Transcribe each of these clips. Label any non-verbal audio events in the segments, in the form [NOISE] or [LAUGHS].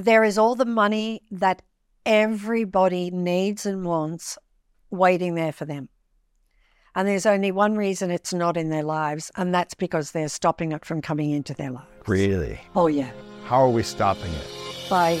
there is all the money that everybody needs and wants waiting there for them. And there's only one reason it's not in their lives, and that's because they're stopping it from coming into their lives. Really? Oh, yeah. How are we stopping it? By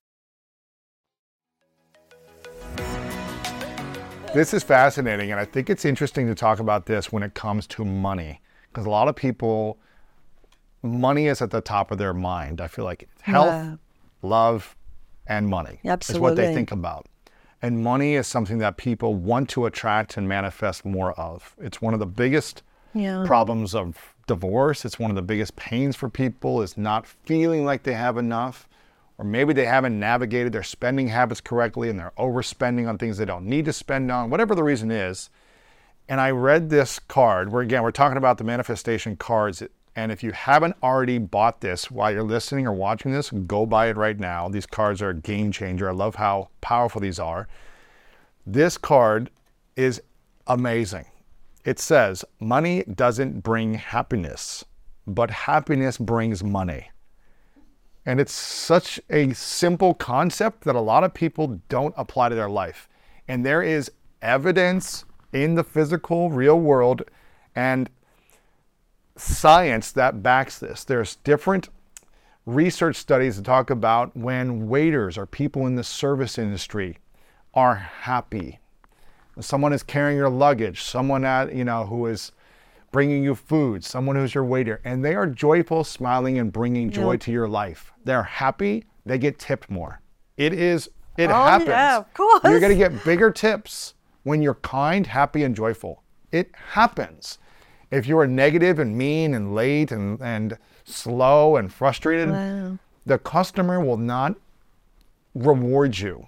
This is fascinating, and I think it's interesting to talk about this when it comes to money, because a lot of people, money is at the top of their mind. I feel like health, Yeah. love, and money is what they think about. And money is something that people want to attract and manifest more of. It's one of the biggest Yeah. problems of divorce. It's one of the biggest pains for people is not feeling like they have enough. Or maybe they haven't navigated their spending habits correctly and they're overspending on things they don't need to spend on, whatever the reason is. And I read this card where, again, we're talking about the manifestation cards. And if you haven't already bought this while you're listening or watching this, go buy it right now. These cards are a game changer. I love how powerful these are. This card is amazing. It says, Money doesn't bring happiness, but happiness brings money. And it's such a simple concept that a lot of people don't apply to their life. And there is evidence in the physical, real world and science that backs this. There's different research studies that talk about when waiters or people in the service industry are happy. Someone is carrying your luggage, someone at, you know, who is bringing you food, someone who's your waiter, and they are joyful, smiling, and bringing joy to your life. They're happy, they get tipped more. It is, it Oh, happens. yeah, of course. You're going to get bigger tips when you're kind, happy, and joyful. It happens. If you are negative and mean and late and, and slow and frustrated, the customer will not reward you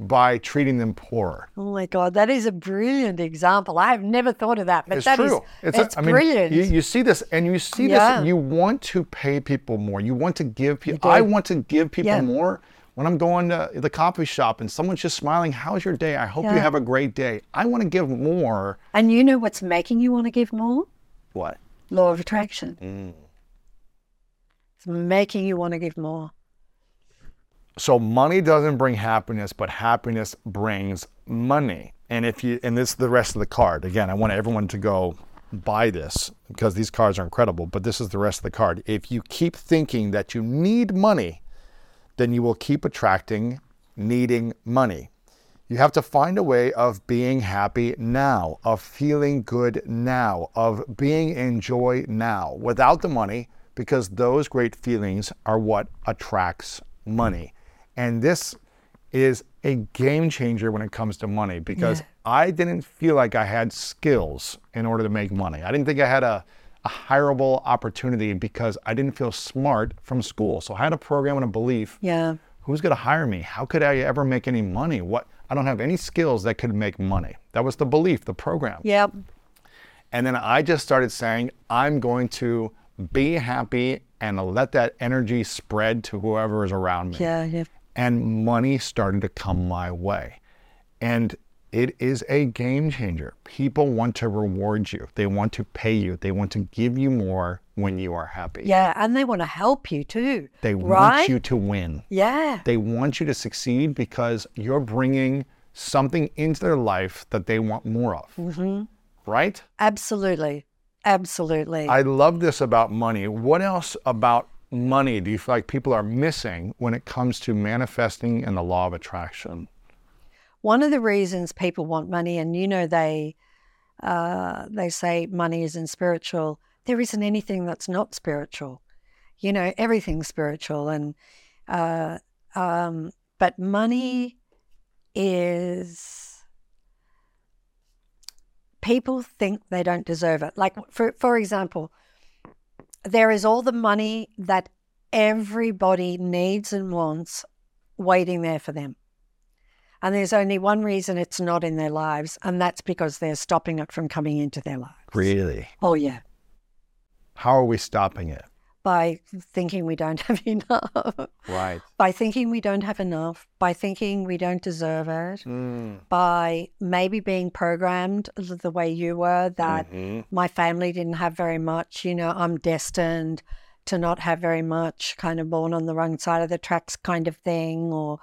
by treating them poorer. Oh my God, that is a brilliant example. I have never thought of that, but it's that is true. it's, a- I mean, brilliant. You, you see this, and you see Yeah. this. You want to pay people more. You want to give people. I want to give people Yeah. more. When I'm going to the coffee shop and someone's just smiling, "How's your day? I hope you have a great day." I want to give more. and you know what's making you want to give more? What? Law of attraction. Mm. It's making you want to give more. So money doesn't bring happiness, but happiness brings money. And if you and this is the rest of the card. Again, I want everyone to go buy this because these cards are incredible, but this is the rest of the card. If you keep thinking that you need money, then you will keep attracting needing money. You have to find a way of being happy now, of feeling good now, of being in joy now without the money, because those great feelings are what attracts money. And this is a game changer when it comes to money because I didn't feel like I had skills in order to make money. I didn't think I had a, a hireable opportunity because I didn't feel smart from school. So I had a program and a belief Yeah. who's going to hire me? How could I ever make any money? What I don't have any skills that could make money. That was the belief, the program. Yep. And then I just started saying, I'm going to be happy and let that energy spread to whoever is around me. Yeah. Yeah. And money started to come my way. And it is a game changer. People want to reward you. They want to pay you. They want to give you more when you are happy. Yeah, and they want to help you too. They right? want you to win. Yeah. They want you to succeed because you're bringing something into their life that they want more of. hmm Right? Absolutely. Absolutely. I love this about money. What else about money do you feel like people are missing when it comes to manifesting and the law of attraction? One of the reasons people want money, and you know they uh, they say money isn't spiritual. There isn't anything that's not spiritual. You know, everything's spiritual, and uh, um, but money is people think they don't deserve it. Like for for example, there is all the money that everybody needs and wants waiting there for them. And there's only one reason it's not in their lives, and that's because they're stopping it from coming into their lives. Really? Oh, yeah. How are we stopping it? By thinking we don't [LAUGHS] have enough, Right. by thinking we don't have enough, by thinking we don't deserve it, Mm. by maybe being programmed the way you were that Mhm. my family didn't have very much, you know, I'm destined to not have very much, kind of born on the wrong side of the tracks kind of thing, or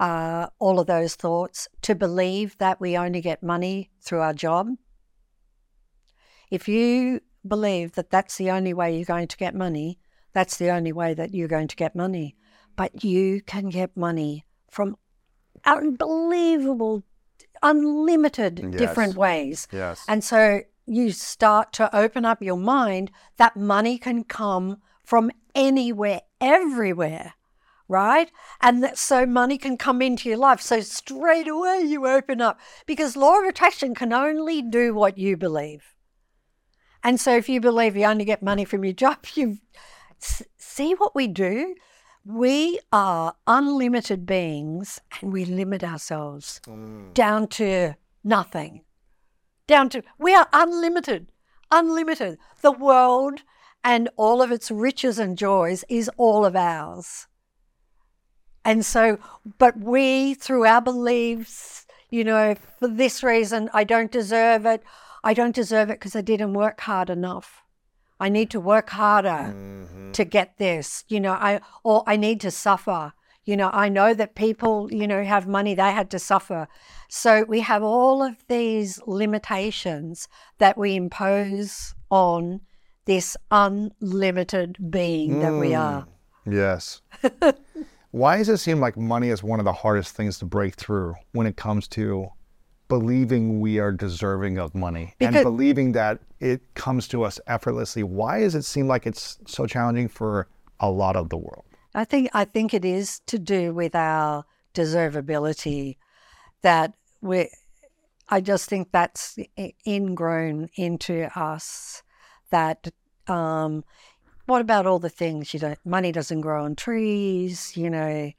uh, all of those thoughts, to believe that we only get money through our job. If you believe that that's the only way you're going to get money, that's the only way that you're going to get money. But you can get money from unbelievable, unlimited different ways. Yes. And so you start to open up your mind that money can come from anywhere, everywhere, right? And that so money can come into your life. So straight away you open up because law of attraction can only do what you believe. And so if you believe you only get money from your job, [LAUGHS] you see what we do. We are unlimited beings and we limit ourselves mm. down to nothing down to we are unlimited, unlimited. The world and all of its riches and joys is all of ours. And so, but we, through our beliefs, you know, for this reason, I don't deserve it. I don't deserve it because I didn't work hard enough. I need to work harder mm-hmm. to get this, you know, I or I need to suffer. You know, I know that people, you know, have money, they had to suffer. So we have all of these limitations that we impose on this unlimited being that we hmm. are. Yes. [LAUGHS] Why does it seem like money is one of the hardest things to break through when it comes to believing we are deserving of money and believing that it comes to us effortlessly? Why does it seem like it's so challenging for a lot of the world? I think I think it is to do with our deservability that we I just think that's ingrown into us that um what about all the things you know money doesn't grow on trees you know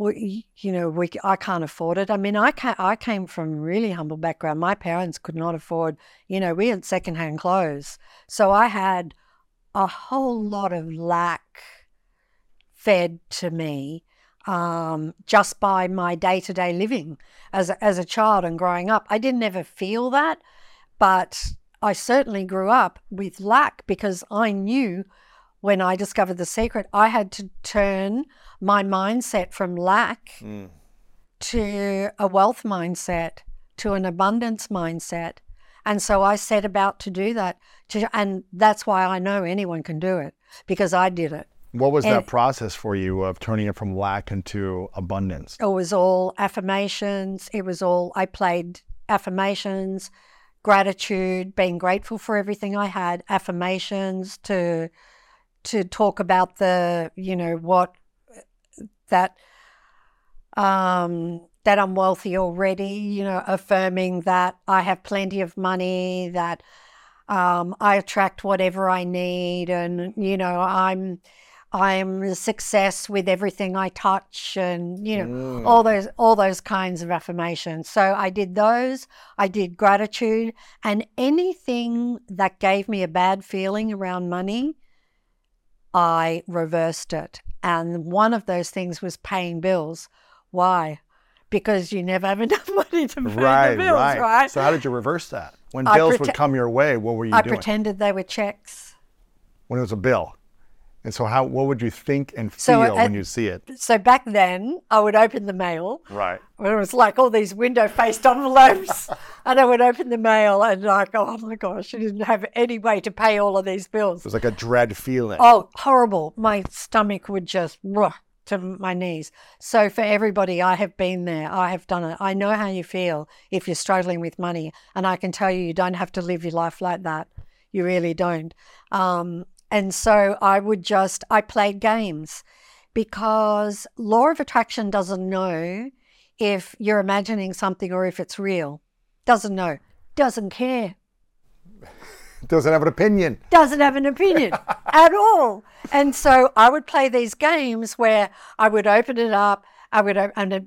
we, you know we I can't afford it. I mean I ca I came from a really humble background. My parents could not afford you know we had secondhand clothes. So I had a whole lot of lack fed to me um, just by my day to day living as a, as a child and growing up. I didn't ever feel that, but I certainly grew up with lack because I knew when I discovered the secret, I had to turn my mindset from lack mm. to a wealth mindset, to an abundance mindset. And so I set about to do that. To, and that's why I know anyone can do it because I did it. What was And- that process for you of turning it from lack into abundance? It was all affirmations. It was all, I played affirmations, gratitude, being grateful for everything I had, affirmations to, to talk about the, you know, what that, um, that I'm wealthy already, you know, affirming that I have plenty of money, that um, I attract whatever I need, and you know, I'm I'm a success with everything I touch, and you know, all those all those kinds of affirmations. So I did those. I did gratitude, and anything that gave me a bad feeling around money, I reversed it. And one of those things was paying bills. Why? because you never have [LAUGHS] enough money to pay Right, the bills, right. right? So how did you reverse that? When I bills prete- would come your way, what were you I doing? I pretended they were checks. when it was a bill. And so how what would you think and feel So uh, when you see it? So back then, I would open the mail. Right. When it was like all these window faced envelopes. [LAUGHS] and I would open the mail and like, oh my gosh, I didn't have any way to pay all of these bills. It was like a dread feeling. Oh, horrible. My stomach would just ruh to my knees. So for everybody, I have been there. I have done it. I know how you feel if you're struggling with money. And I can tell you, you don't have to live your life like that. You really don't. Um, and so I would just, I played games because law of attraction doesn't know if you're imagining something or if it's real. Doesn't know. Doesn't care Doesn't have an opinion. doesn't have an opinion [LAUGHS] at all. And so I would play these games where I would open it up. I would, and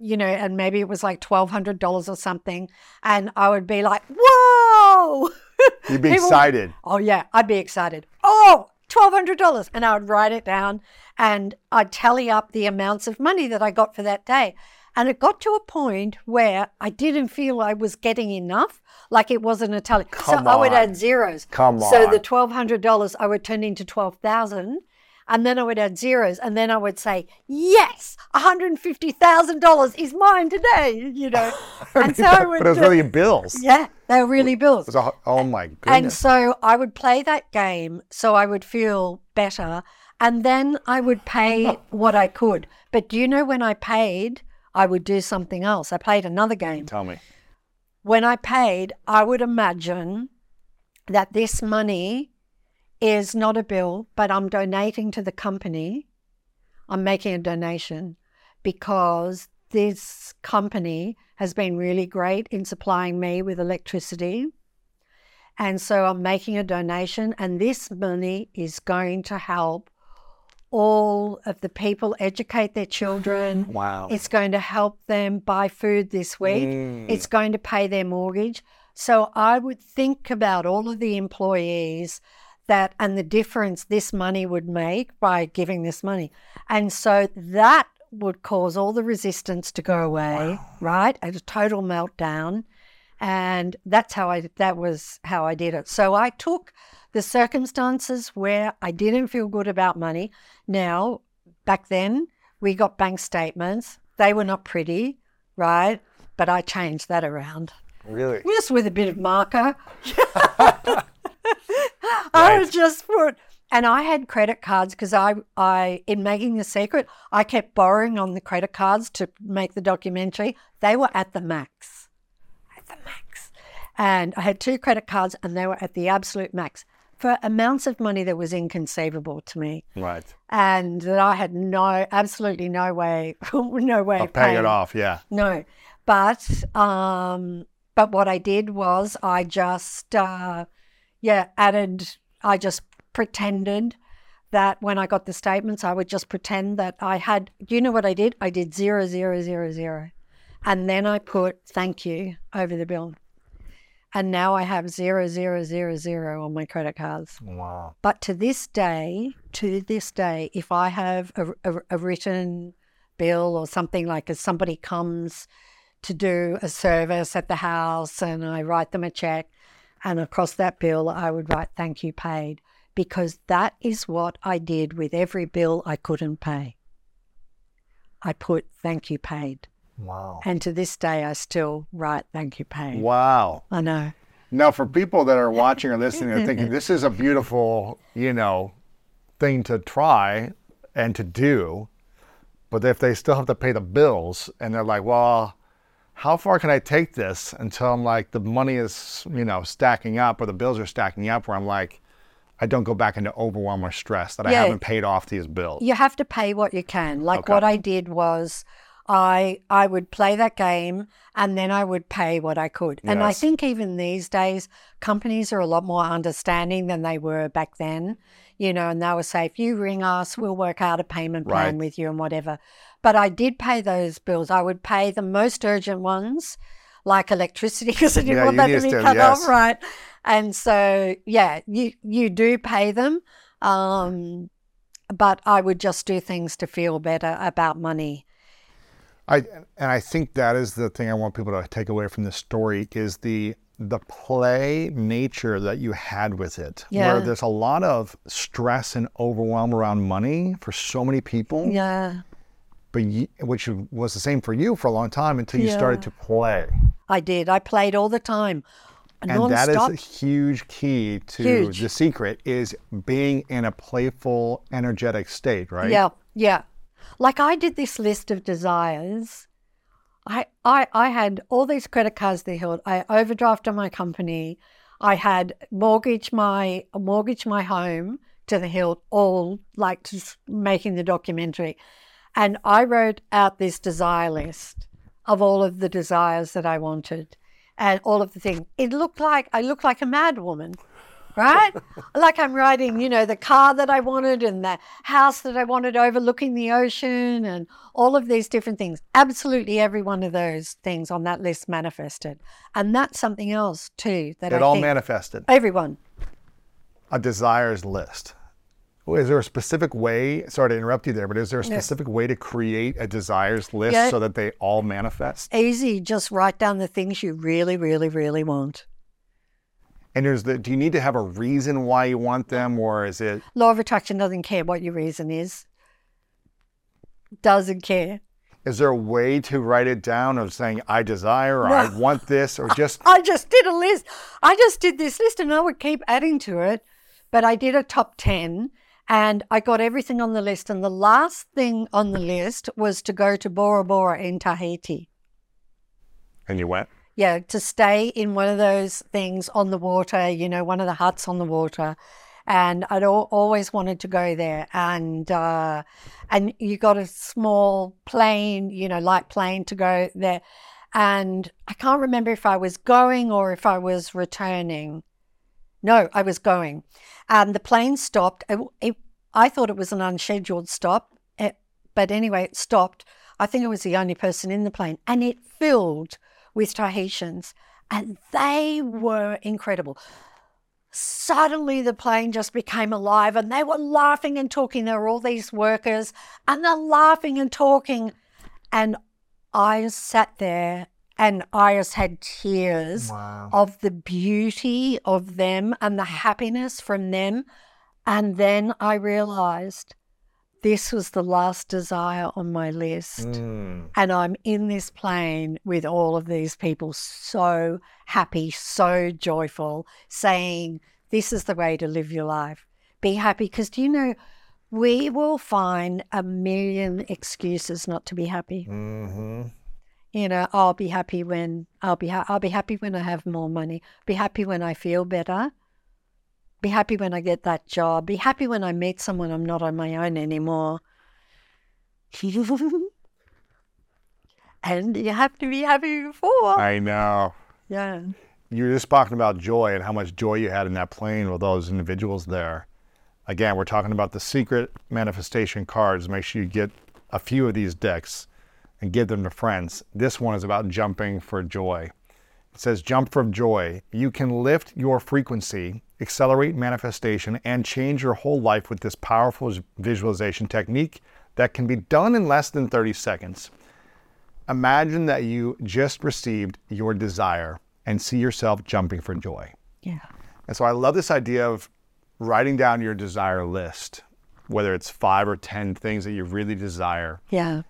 you know, and maybe it was like twelve hundred dollars or something, and I would be like, "Whoa!" [LAUGHS] You'd be People- excited. Oh yeah, I'd be excited. Oh, Oh, twelve hundred dollars, and I would write it down, and I'd tally up the amounts of money that I got for that day. And it got to a point where I didn't feel I was getting enough, like it wasn't a tally. Come so I would add zeros. Come on. So the twelve hundred dollars I would turn into twelve thousand, and then I would add zeros, and then I would say, "Yes, one hundred and fifty thousand dollars is mine today." You know, [LAUGHS] and so I would. but it was really bills. yeah, they were really bills. A, oh my goodness. And so I would play that game so I would feel better. And then I would pay [LAUGHS] what I could. But do you know when I paid, I would do something else? I played another game. Tell me. When I paid, I would imagine that this money is not a bill, but I'm donating to the company. I'm making a donation because this company has been really great in supplying me with electricity. And so I'm making a donation, and this money is going to help all of the people educate their children. Wow. It's going to help them buy food this week. Mm. It's going to pay their mortgage. So I would think about all of the employees that and the difference this money would make by giving this money. And so that would cause all the resistance to go away, right? A total meltdown. And that's how I that was how I did it. So I took the circumstances where I didn't feel good about money. Now, back then, we got bank statements. They were not pretty, right? But I changed that around. Really? Just with a bit of marker. [LAUGHS] [LAUGHS] [GASPS] I would just put, and I had credit cards because I, I, in making the secret, I kept borrowing on the credit cards to make the documentary. They were at the max, at the max, and I had two credit cards, and they were at the absolute max for amounts of money that was inconceivable to me, Right. and that I had no, absolutely no way, [LAUGHS] no way Of paying it off, yeah. no, but um, but what I did was I just uh, yeah added. I just pretended that when I got the statements, I would just pretend that I had. Do you know what I did? I did zero zero zero zero, and then I put thank you over the bill, and now I have zero zero zero zero on my credit cards. Wow. But to this day, to this day, if I have a, a, a written bill or something like if somebody comes to do a service at the house and I write them a check, and across that bill, I would write thank you paid because that is what I did with every bill I couldn't pay. I put thank you paid. Wow. And to this day, I still write thank you paid. Wow. I know. Now, for people that are watching or listening, they're thinking this is a beautiful, you know, thing to try and to do. But if they still have to pay the bills and they're like, well, how far can I take this until I'm like the money is, you know, stacking up or the bills are stacking up where I'm like, I don't go back into overwhelm or stress that I haven't paid off these bills. You have to pay what you can. Like Okay. what I did was I I would play that game and then I would pay what I could. And I think even these days companies are a lot more understanding than they were back then. You know, and they will say, if you ring us, we'll work out a payment plan Right. with you and whatever. But I did pay those bills. I would pay the most urgent ones, like electricity, [LAUGHS] because I didn't Yeah, want that to be cut yes. off, right? And so, yeah, you you do pay them. Um, but I would just do things to feel better about money. I and I think that is the thing I want people to take away from this story is the the play nature that you had with it. Yeah. Where there's a lot of stress and overwhelm around money for so many people. Yeah. But you, which was the same for you for a long time until you started to play. I did. I played all the time. And that is Non-stop. a huge key to Huge. the secret is being in a playful, energetic state, right? Yeah, yeah. Like I did this list of desires. I, I, I had all these credit cards they held. I overdrafted my company. I had mortgaged my mortgaged my home to the hilt, all like just making the documentary. And I wrote out this desire list of all of the desires that I wanted and all of the things. It looked like I looked like a mad woman right? [LAUGHS] like I'm writing, you know, the car that I wanted and the house that I wanted overlooking the ocean and all of these different things. Absolutely every one of those things on that list manifested. And that's something else too that It I all manifested. everyone. A desires list. Is there a specific way? Sorry to interrupt you there, but is there a specific way to create a desires list Yeah. so that they all manifest? Easy, just write down the things you really, really, really want. And there's the. Do you need to have a reason why you want them, or is it? Law of attraction doesn't care what your reason is. Doesn't care. Is there a way to write it down of saying I desire or I want this, or [LAUGHS] just I just did a list. I just did this list and I would keep adding to it. But I did a top 10 and I got everything on the list. And the last thing on the list was to go to Bora Bora in Tahiti. and you went? Yeah, to stay in one of those things on the water, you know, one of the huts on the water. And I'd al- always wanted to go there. And uh, and you got a small plane, you know, light plane to go there. And I can't remember if I was going or if I was returning. No, I was going. And the plane stopped. It, it, I thought it was an unscheduled stop, it, but anyway, it stopped. I think I was the only person in the plane, and it filled with Tahitians, and they were incredible. Suddenly, the plane just became alive, and they were laughing and talking. There were all these workers, and they're laughing and talking. And I sat there, and I just had tears of the beauty of them and the happiness from them. And then I realized this was the last desire on my list. Mm. And I'm in this plane with all of these people, so happy, so joyful, saying, This is the way to live your life. Be happy. Because do you know, we will find a million excuses not to be happy. hmm You know, I'll be happy when I'll be ha- I'll be happy when I have more money. Be happy when I feel better. Be happy when I get that job. Be happy when I meet someone I'm not on my own anymore. [LAUGHS] and you have to be happy before. I know. yeah. You were just talking about joy and how much joy you had in that plane with those individuals there. Again, we're talking about the secret manifestation cards. Make sure you get a few of these decks and give them to friends. This one is about jumping for joy. It says, Jump for joy. You can lift your frequency, accelerate manifestation, and change your whole life with this powerful visualization technique that can be done in less than 30 seconds. Imagine that you just received your desire and see yourself jumping for joy. Yeah. And so I love this idea of writing down your desire list, whether it's five or 10 things that you really desire. Yeah.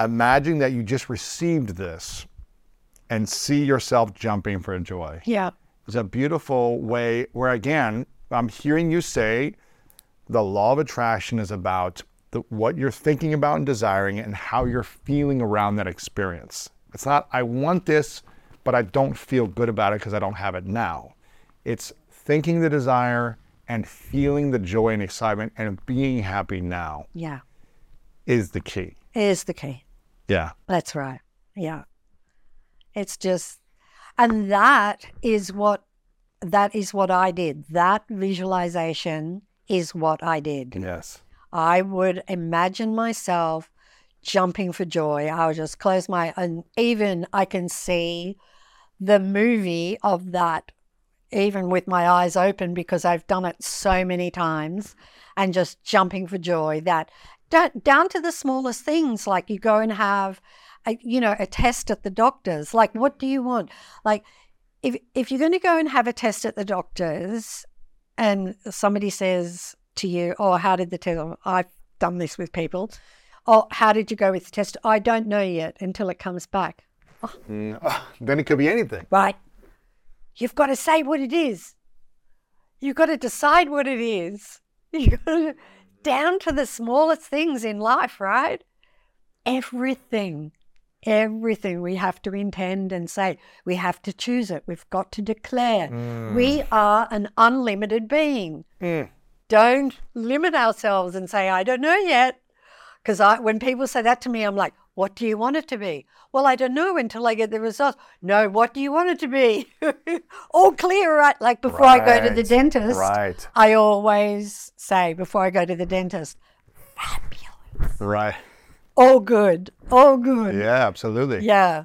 Imagine that you just received this and see yourself jumping for joy. Yeah. It's a beautiful way where, again, I'm hearing you say the law of attraction is about the, what you're thinking about and desiring and how you're feeling around that experience. It's not, I want this, but I don't feel good about it because I don't have it now. It's thinking the desire and feeling the joy and excitement and being happy now Yeah. is the key. Is the key. Yeah. That's right. Yeah. It's just, and that is what, that is what I did. That visualization is what I did. Yes. I would imagine myself jumping for joy. I would just close my, and even I can see the movie of that, even with my eyes open, because I've done it so many times, and just jumping for joy. That down, down to the smallest things, like you go and have a, you know, a test at the doctor's. Like, what do you want? Like, if if you're going to go and have a test at the doctor's, and somebody says to you, "Oh, how did the test?" I've done this with people. Oh, how did you go with the test? I don't know yet until it comes back. Mm, ah, then it could be anything. Right. You've got to say what it is. You've got to decide what it is. You got to, down to the smallest things in life, right? Everything, everything we have to intend and say. We have to choose it. We've got to declare. Mm. We are an unlimited being. Mm. Don't limit ourselves and say, I don't know yet. Because I, when people say that to me, I'm like, what do you want it to be? Well, I don't know until I get the results. No, what do you want it to be? [LAUGHS] All clear, right? Like before I go to the dentist, right. I always say before I go to the dentist, fabulous. Right. All good. All good. Yeah, absolutely. Yeah.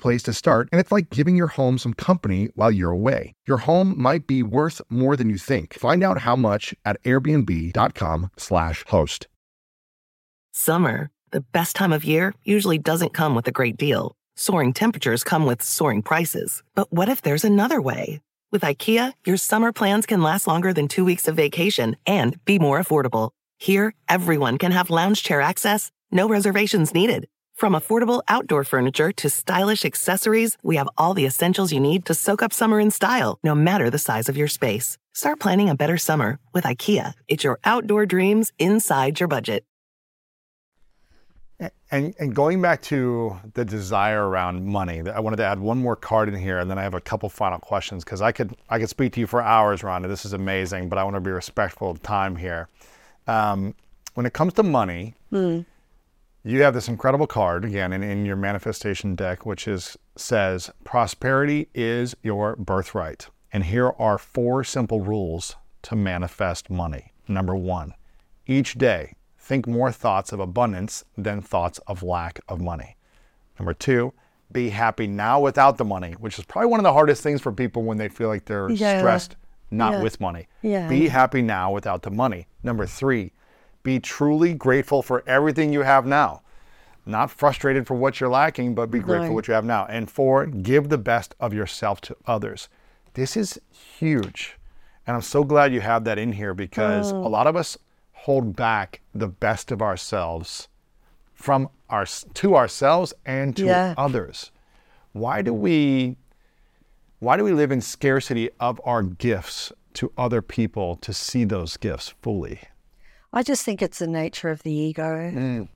place to start, and it's like giving your home some company while you're away. Your home might be worth more than you think. Find out how much at airbnb.com/slash host. Summer, the best time of year, usually doesn't come with a great deal. Soaring temperatures come with soaring prices. But what if there's another way? With IKEA, your summer plans can last longer than two weeks of vacation and be more affordable. Here, everyone can have lounge chair access, no reservations needed. From affordable outdoor furniture to stylish accessories, we have all the essentials you need to soak up summer in style, no matter the size of your space. Start planning a better summer with IKEA. It's your outdoor dreams inside your budget. And, and going back to the desire around money, I wanted to add one more card in here, and then I have a couple final questions because I could I could speak to you for hours, Rhonda. This is amazing, but I want to be respectful of time here. Um, when it comes to money, you have this incredible card again in, in your manifestation deck, which is says prosperity is your birthright. And here are four simple rules to manifest money. Number one, each day think more thoughts of abundance than thoughts of lack of money. Number two, be happy now without the money, which is probably one of the hardest things for people when they feel like they're Yeah. stressed not Yeah. with money. Yeah. Be happy now without the money. Number three, be truly grateful for everything you have now. Not frustrated for what you're lacking, but be grateful for what you have now. And four, give the best of yourself to others. This is huge. And I'm so glad you have that in here because Mm. a lot of us hold back the best of ourselves from our to ourselves and to Yeah. others. Why do we why do we live in scarcity of our gifts to other people to see those gifts fully? I just think it's the nature of the ego. Mm.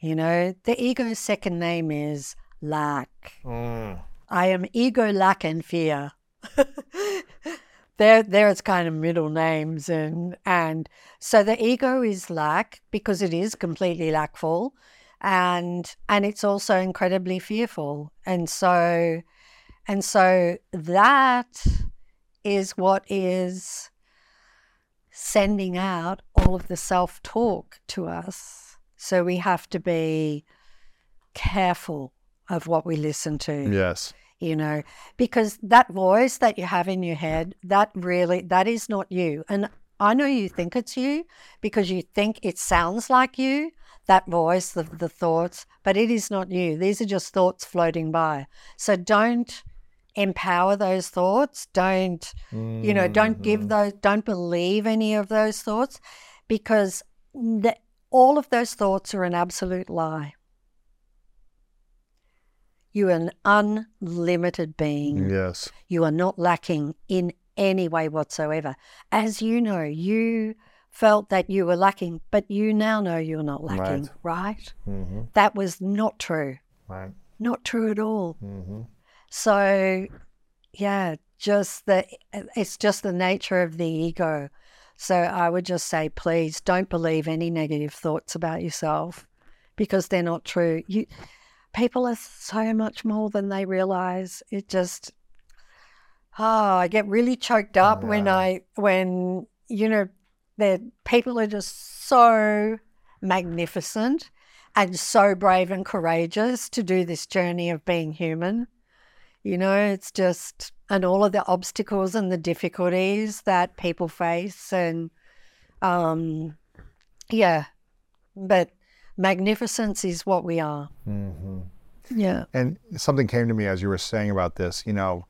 You know, the ego's second name is lack. Mm. I am ego, lack, and fear. [LAUGHS] there, there it's kind of middle names, and and so the ego is lack because it is completely lackful, and and it's also incredibly fearful, and so and so that is what is sending out all of the self talk to us. So we have to be careful of what we listen to, Yes. you know, because that voice that you have in your head, that really, that is not you. And I know you think it's you because you think it sounds like you, that voice, the, the thoughts, but it is not you. These are just thoughts floating by. So don't empower those thoughts. Don't, you know, don't give mm-hmm. those, don't believe any of those thoughts because the, all of those thoughts are an absolute lie. You are an unlimited being. Yes. You are not lacking in any way whatsoever. As you know, you felt that you were lacking, but you now know you're not lacking, right? Mm-hmm. That was not true. Right. Not true at all. Mm-hmm. So, yeah, just the it's just the nature of the ego So I would just say, please don't believe any negative thoughts about yourself because they're not true. You people are so much more than they realize. It just oh, I get really choked up when I when you know the people are just so magnificent and so brave and courageous to do this journey of being human. You know, it's just and all of the obstacles and the difficulties that people face and um yeah but magnificence is what we are. Yeah. And something came to me as you were saying about this. You know,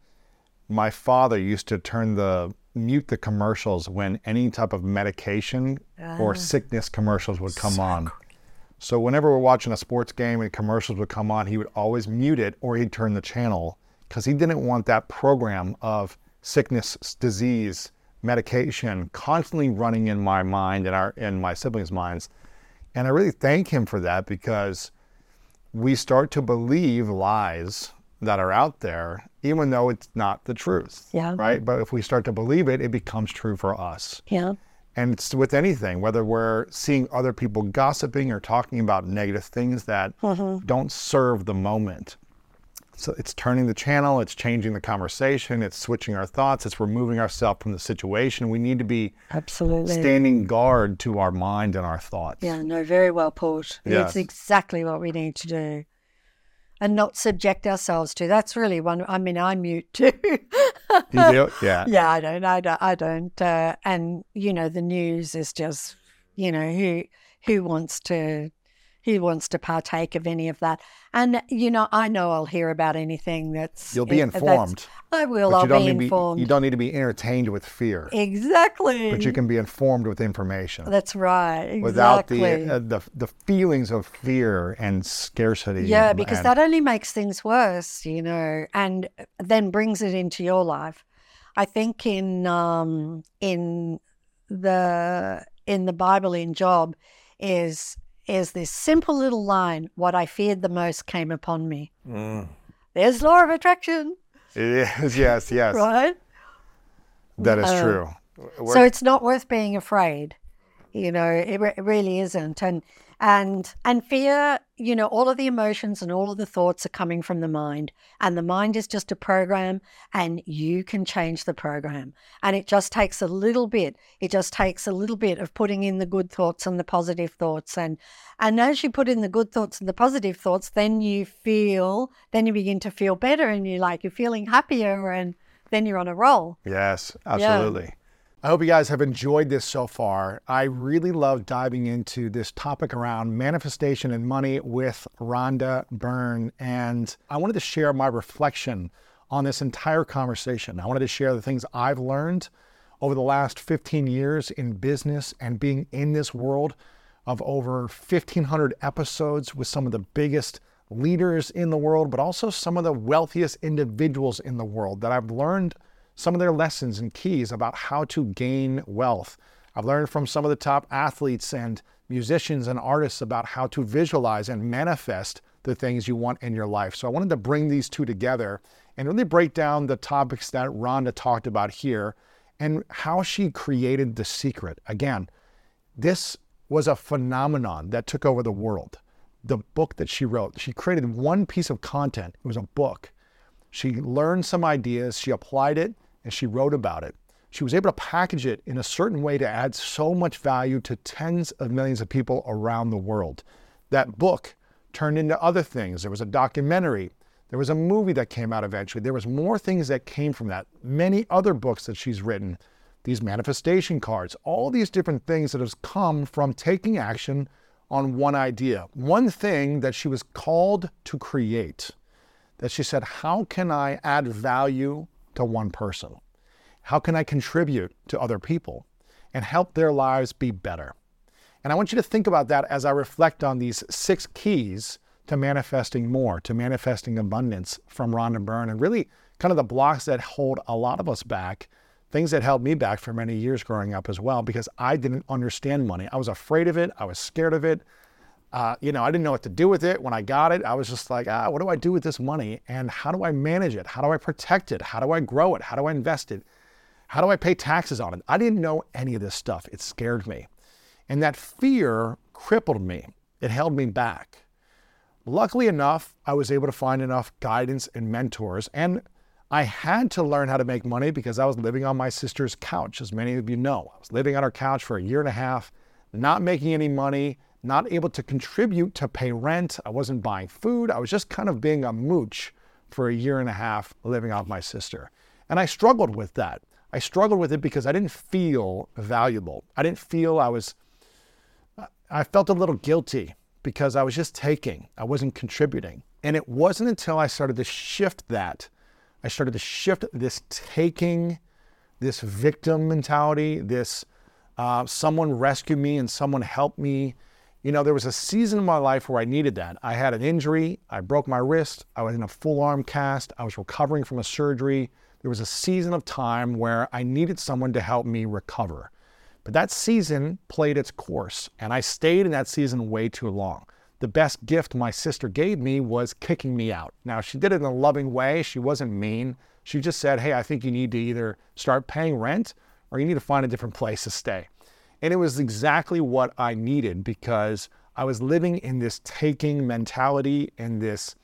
my father used to turn the mute the commercials when any type of medication or sickness commercials would come on. So whenever we're watching a sports game and commercials would come on, he would always mute it or he'd turn the channel because he didn't want that program of sickness, disease, medication constantly running in my mind and our in my siblings' minds. And I really thank him for that because we start to believe lies that are out there, even though it's not the truth. Yeah. Right. But if we start to believe it, it becomes true for us. yeah And it's with anything, whether we're seeing other people gossiping or talking about negative things that mm-hmm. don't serve the moment. So it's turning the channel, it's changing the conversation, it's switching our thoughts, it's removing ourselves from the situation. We need to be absolutely standing guard to our mind and our thoughts. Yeah, no, very well put. Yes. It's exactly what we need to do. And not subject ourselves to. That's really one. I mean, I mute too. [LAUGHS] You do? Yeah. [LAUGHS] yeah, I don't. I don't. I don't. Uh, and you know, the news is just, you know, who who wants to who wants to partake of any of that? And you know, I know I'll hear about anything that's You'll be eh, informed. I will. I'll you don't be need informed. be you don't need to be entertained with fear. exactly. But you can be informed with information. That's right. Exactly. without the, uh, the the feelings of fear and scarcity. Yeah, and- because and- that only makes things worse, you know, and then brings it into your life. I think in um, in the in the Bible in Job is is this simple little line: "What I feared the most came upon me." There's law of attraction, it is yes, yes, [LAUGHS] right? that is Uh, true. So it's not worth being afraid. You know, it, re- it really isn't. And and and fear, you know, all of the emotions and all of the thoughts are coming from the mind, and the mind is just a program, and you can change the program. And it just takes a little bit. It just takes a little bit of putting in the good thoughts and the positive thoughts, and and as you put in the good thoughts and the positive thoughts, then you feel, then you begin to feel better, and you like you're feeling happier, and then you're on a roll. Yes, absolutely. I hope you guys have enjoyed this so far. I really love diving into this topic around manifestation and money with Rhonda Byrne. And I wanted to share my reflection on this entire conversation. I wanted to share the things I've learned over the last 15 years in business and being in this world of over 1,500 episodes with some of the biggest leaders in the world, but also some of the wealthiest individuals in the world that I've learned some of their lessons and keys about how to gain wealth. I've learned from some of the top athletes and musicians and artists about how to visualize and manifest the things you want in your life. So I wanted to bring these two together and really break down the topics that Rhonda talked about here and how she created the secret. Again, this was a phenomenon that took over the world. The book that she wrote, she created one piece of content. It was a book. She learned some ideas, she applied it, and she wrote about it. She was able to package it in a certain way to add so much value to tens of millions of people around the world. That book turned into other things. There was a documentary, there was a movie that came out eventually. There was more things that came from that. Many other books that she's written, these manifestation cards, all these different things that has come from taking action on one idea, one thing that she was called to create that she said, How can I add value to one person? How can I contribute to other people and help their lives be better? And I want you to think about that as I reflect on these six keys to manifesting more, to manifesting abundance from Rhonda Byrne, and really kind of the blocks that hold a lot of us back, things that held me back for many years growing up as well, because I didn't understand money. I was afraid of it, I was scared of it. Uh, you know, I didn't know what to do with it. When I got it, I was just like, ah, what do I do with this money? And how do I manage it? How do I protect it? How do I grow it? How do I invest it? How do I pay taxes on it? I didn't know any of this stuff. It scared me. And that fear crippled me, it held me back. Luckily enough, I was able to find enough guidance and mentors. And I had to learn how to make money because I was living on my sister's couch, as many of you know. I was living on her couch for a year and a half, not making any money, not able to contribute to pay rent. I wasn't buying food. I was just kind of being a mooch for a year and a half living off my sister. And I struggled with that. I struggled with it because I didn't feel valuable. I didn't feel I was, I felt a little guilty because I was just taking, I wasn't contributing. And it wasn't until I started to shift that, I started to shift this taking, this victim mentality, this uh, someone rescued me and someone helped me. You know, there was a season in my life where I needed that. I had an injury, I broke my wrist, I was in a full arm cast, I was recovering from a surgery. There was a season of time where I needed someone to help me recover. But that season played its course, and I stayed in that season way too long. The best gift my sister gave me was kicking me out. Now, she did it in a loving way. She wasn't mean. She just said, Hey, I think you need to either start paying rent or you need to find a different place to stay. And it was exactly what I needed because I was living in this taking mentality and this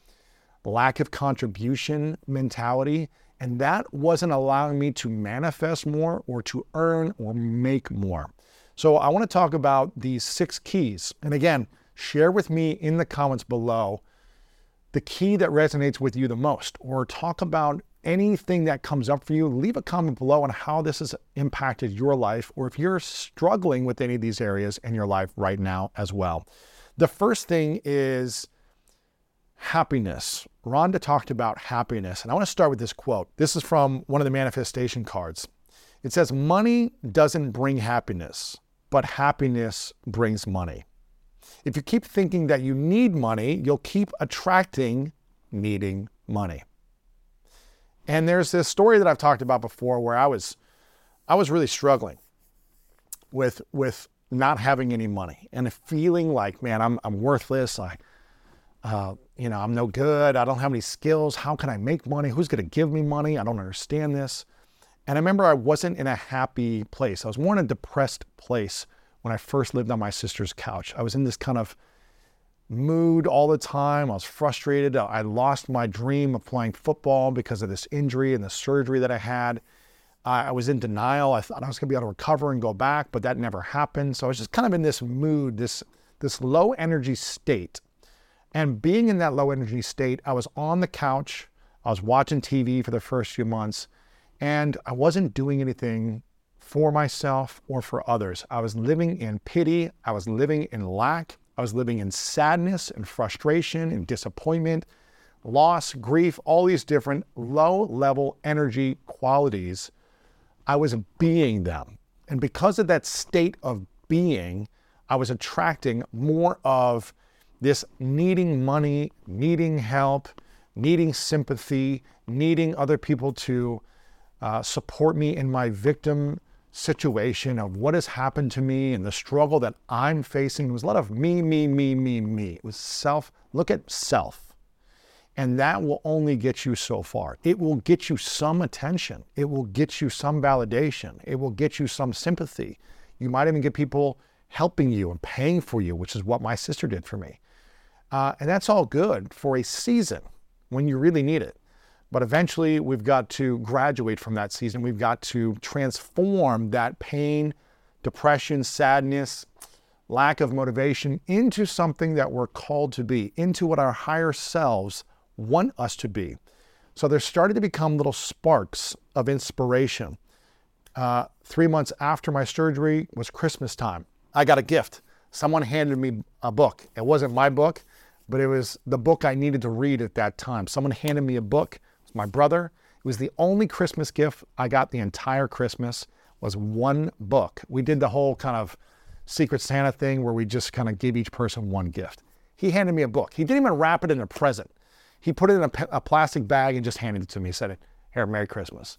lack of contribution mentality and that wasn't allowing me to manifest more or to earn or make more. So I want to talk about these six keys. And again, share with me in the comments below the key that resonates with you the most, or talk about anything that comes up for you. Leave a comment below on how this has impacted your life, or if you're struggling with any of these areas in your life right now as well. The first thing is happiness. Rhonda talked about happiness, and I want to start with this quote. This is from one of the manifestation cards. It says, Money doesn't bring happiness, but happiness brings money. If you keep thinking that you need money, you'll keep attracting needing money. And there's this story that I've talked about before where I was I was really struggling with with not having any money and feeling like, man, I'm I'm worthless. I uh, you know, I'm no good. I don't have any skills. How can I make money? Who's going to give me money? I don't understand this. And I remember I wasn't in a happy place. I was more in a depressed place when I first lived on my sister's couch. I was in this kind of mood all the time. I was frustrated. I lost my dream of playing football because of this injury and the surgery that I had. I was in denial. I thought I was going to be able to recover and go back, but that never happened. So I was just kind of in this mood, this this low energy state. And being in that low energy state, I was on the couch, I was watching TV for the first few months, and I wasn't doing anything for myself or for others. I was living in pity, I was living in lack, I was living in sadness and frustration and disappointment, loss, grief, all these different low level energy qualities. I was being them. And because of that state of being, I was attracting more of this needing money, needing help, needing sympathy, needing other people to uh, support me in my victim situation of what has happened to me and the struggle that I'm facing. It was a lot of me, me, me, me, me. It was self. Look at self. And that will only get you so far. It will get you some attention. It will get you some validation. It will get you some sympathy. You might even get people helping you and paying for you, which is what my sister did for me. Uh, and that's all good for a season when you really need it. But eventually, we've got to graduate from that season. We've got to transform that pain, depression, sadness, lack of motivation into something that we're called to be, into what our higher selves want us to be. So there started to become little sparks of inspiration. Uh, three months after my surgery was Christmas time. I got a gift. Someone handed me a book. It wasn't my book, but it was the book I needed to read at that time. Someone handed me a book. My brother. It was the only Christmas gift I got the entire Christmas was one book. We did the whole kind of Secret Santa thing where we just kind of give each person one gift. He handed me a book. He didn't even wrap it in a present. He put it in a, a plastic bag and just handed it to me. He said, "Here, Merry Christmas."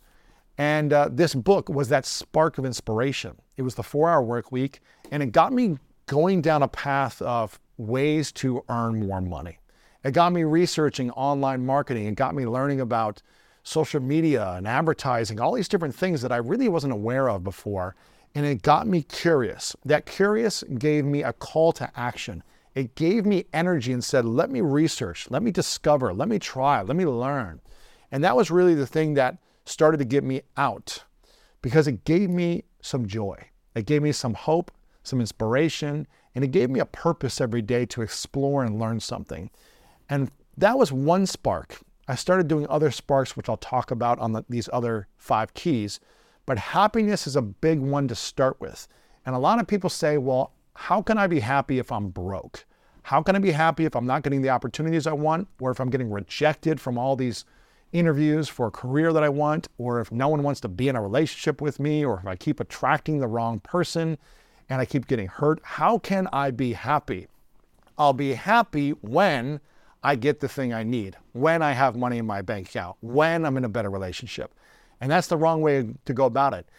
And uh, this book was that spark of inspiration. It was the four-hour work week, and it got me going down a path of ways to earn more money. It got me researching online marketing. It got me learning about social media and advertising, all these different things that I really wasn't aware of before. And it got me curious. That curious gave me a call to action. It gave me energy and said, let me research, let me discover, let me try, let me learn. And that was really the thing that started to get me out because it gave me some joy. It gave me some hope, some inspiration, and it gave me a purpose every day to explore and learn something. And that was one spark. I started doing other sparks, which I'll talk about on the, these other five keys. But happiness is a big one to start with. And a lot of people say, well, how can I be happy if I'm broke? How can I be happy if I'm not getting the opportunities I want, or if I'm getting rejected from all these interviews for a career that I want, or if no one wants to be in a relationship with me, or if I keep attracting the wrong person and I keep getting hurt? How can I be happy? I'll be happy when I get the thing I need, when I have money in my bank account, when I'm in a better relationship. And that's the wrong way to go about it.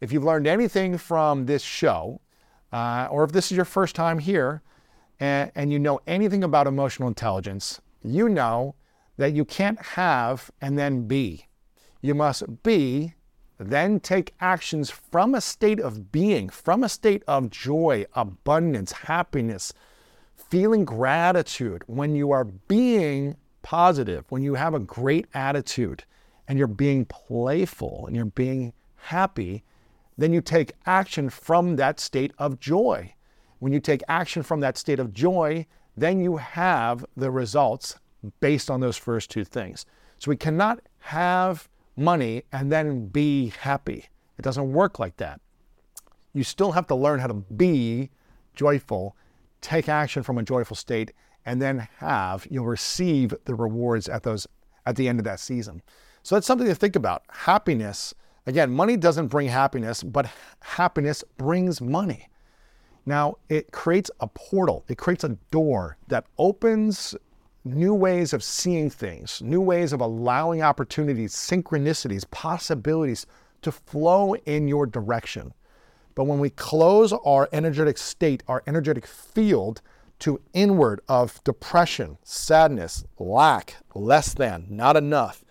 If you've learned anything from this show, uh, or if this is your first time here and, and you know anything about emotional intelligence, you know that you can't have and then be. You must be, then take actions from a state of being, from a state of joy, abundance, happiness, feeling gratitude. When you are being positive, when you have a great attitude and you're being playful and you're being happy, then you take action from that state of joy. When you take action from that state of joy, then you have the results based on those first two things. So we cannot have money and then be happy. It doesn't work like that. You still have to learn how to be joyful, take action from a joyful state, and then have, you'll receive the rewards at those at the end of that season. So that's something to think about. Happiness Again, money doesn't bring happiness, but happiness brings money. Now, it creates a portal, it creates a door that opens new ways of seeing things, new ways of allowing opportunities, synchronicities, possibilities to flow in your direction. But when we close our energetic state, our energetic field to inward of depression, sadness, lack, less than, not enough,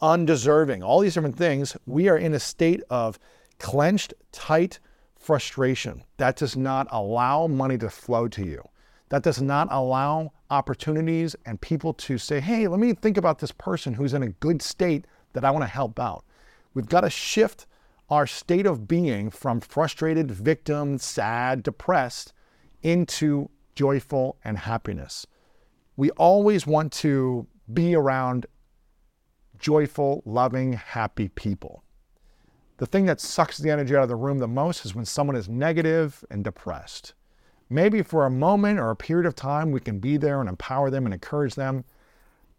undeserving, all these different things, we are in a state of clenched, tight frustration. That does not allow money to flow to you. That does not allow opportunities and people to say, hey, let me think about this person who's in a good state that I want to help out. We've got to shift our state of being from frustrated, victim, sad, depressed into joyful and happiness. We always want to be around joyful, loving, happy people. The thing that sucks the energy out of the room the most is when someone is negative and depressed. Maybe for a moment or a period of time, we can be there and empower them and encourage them.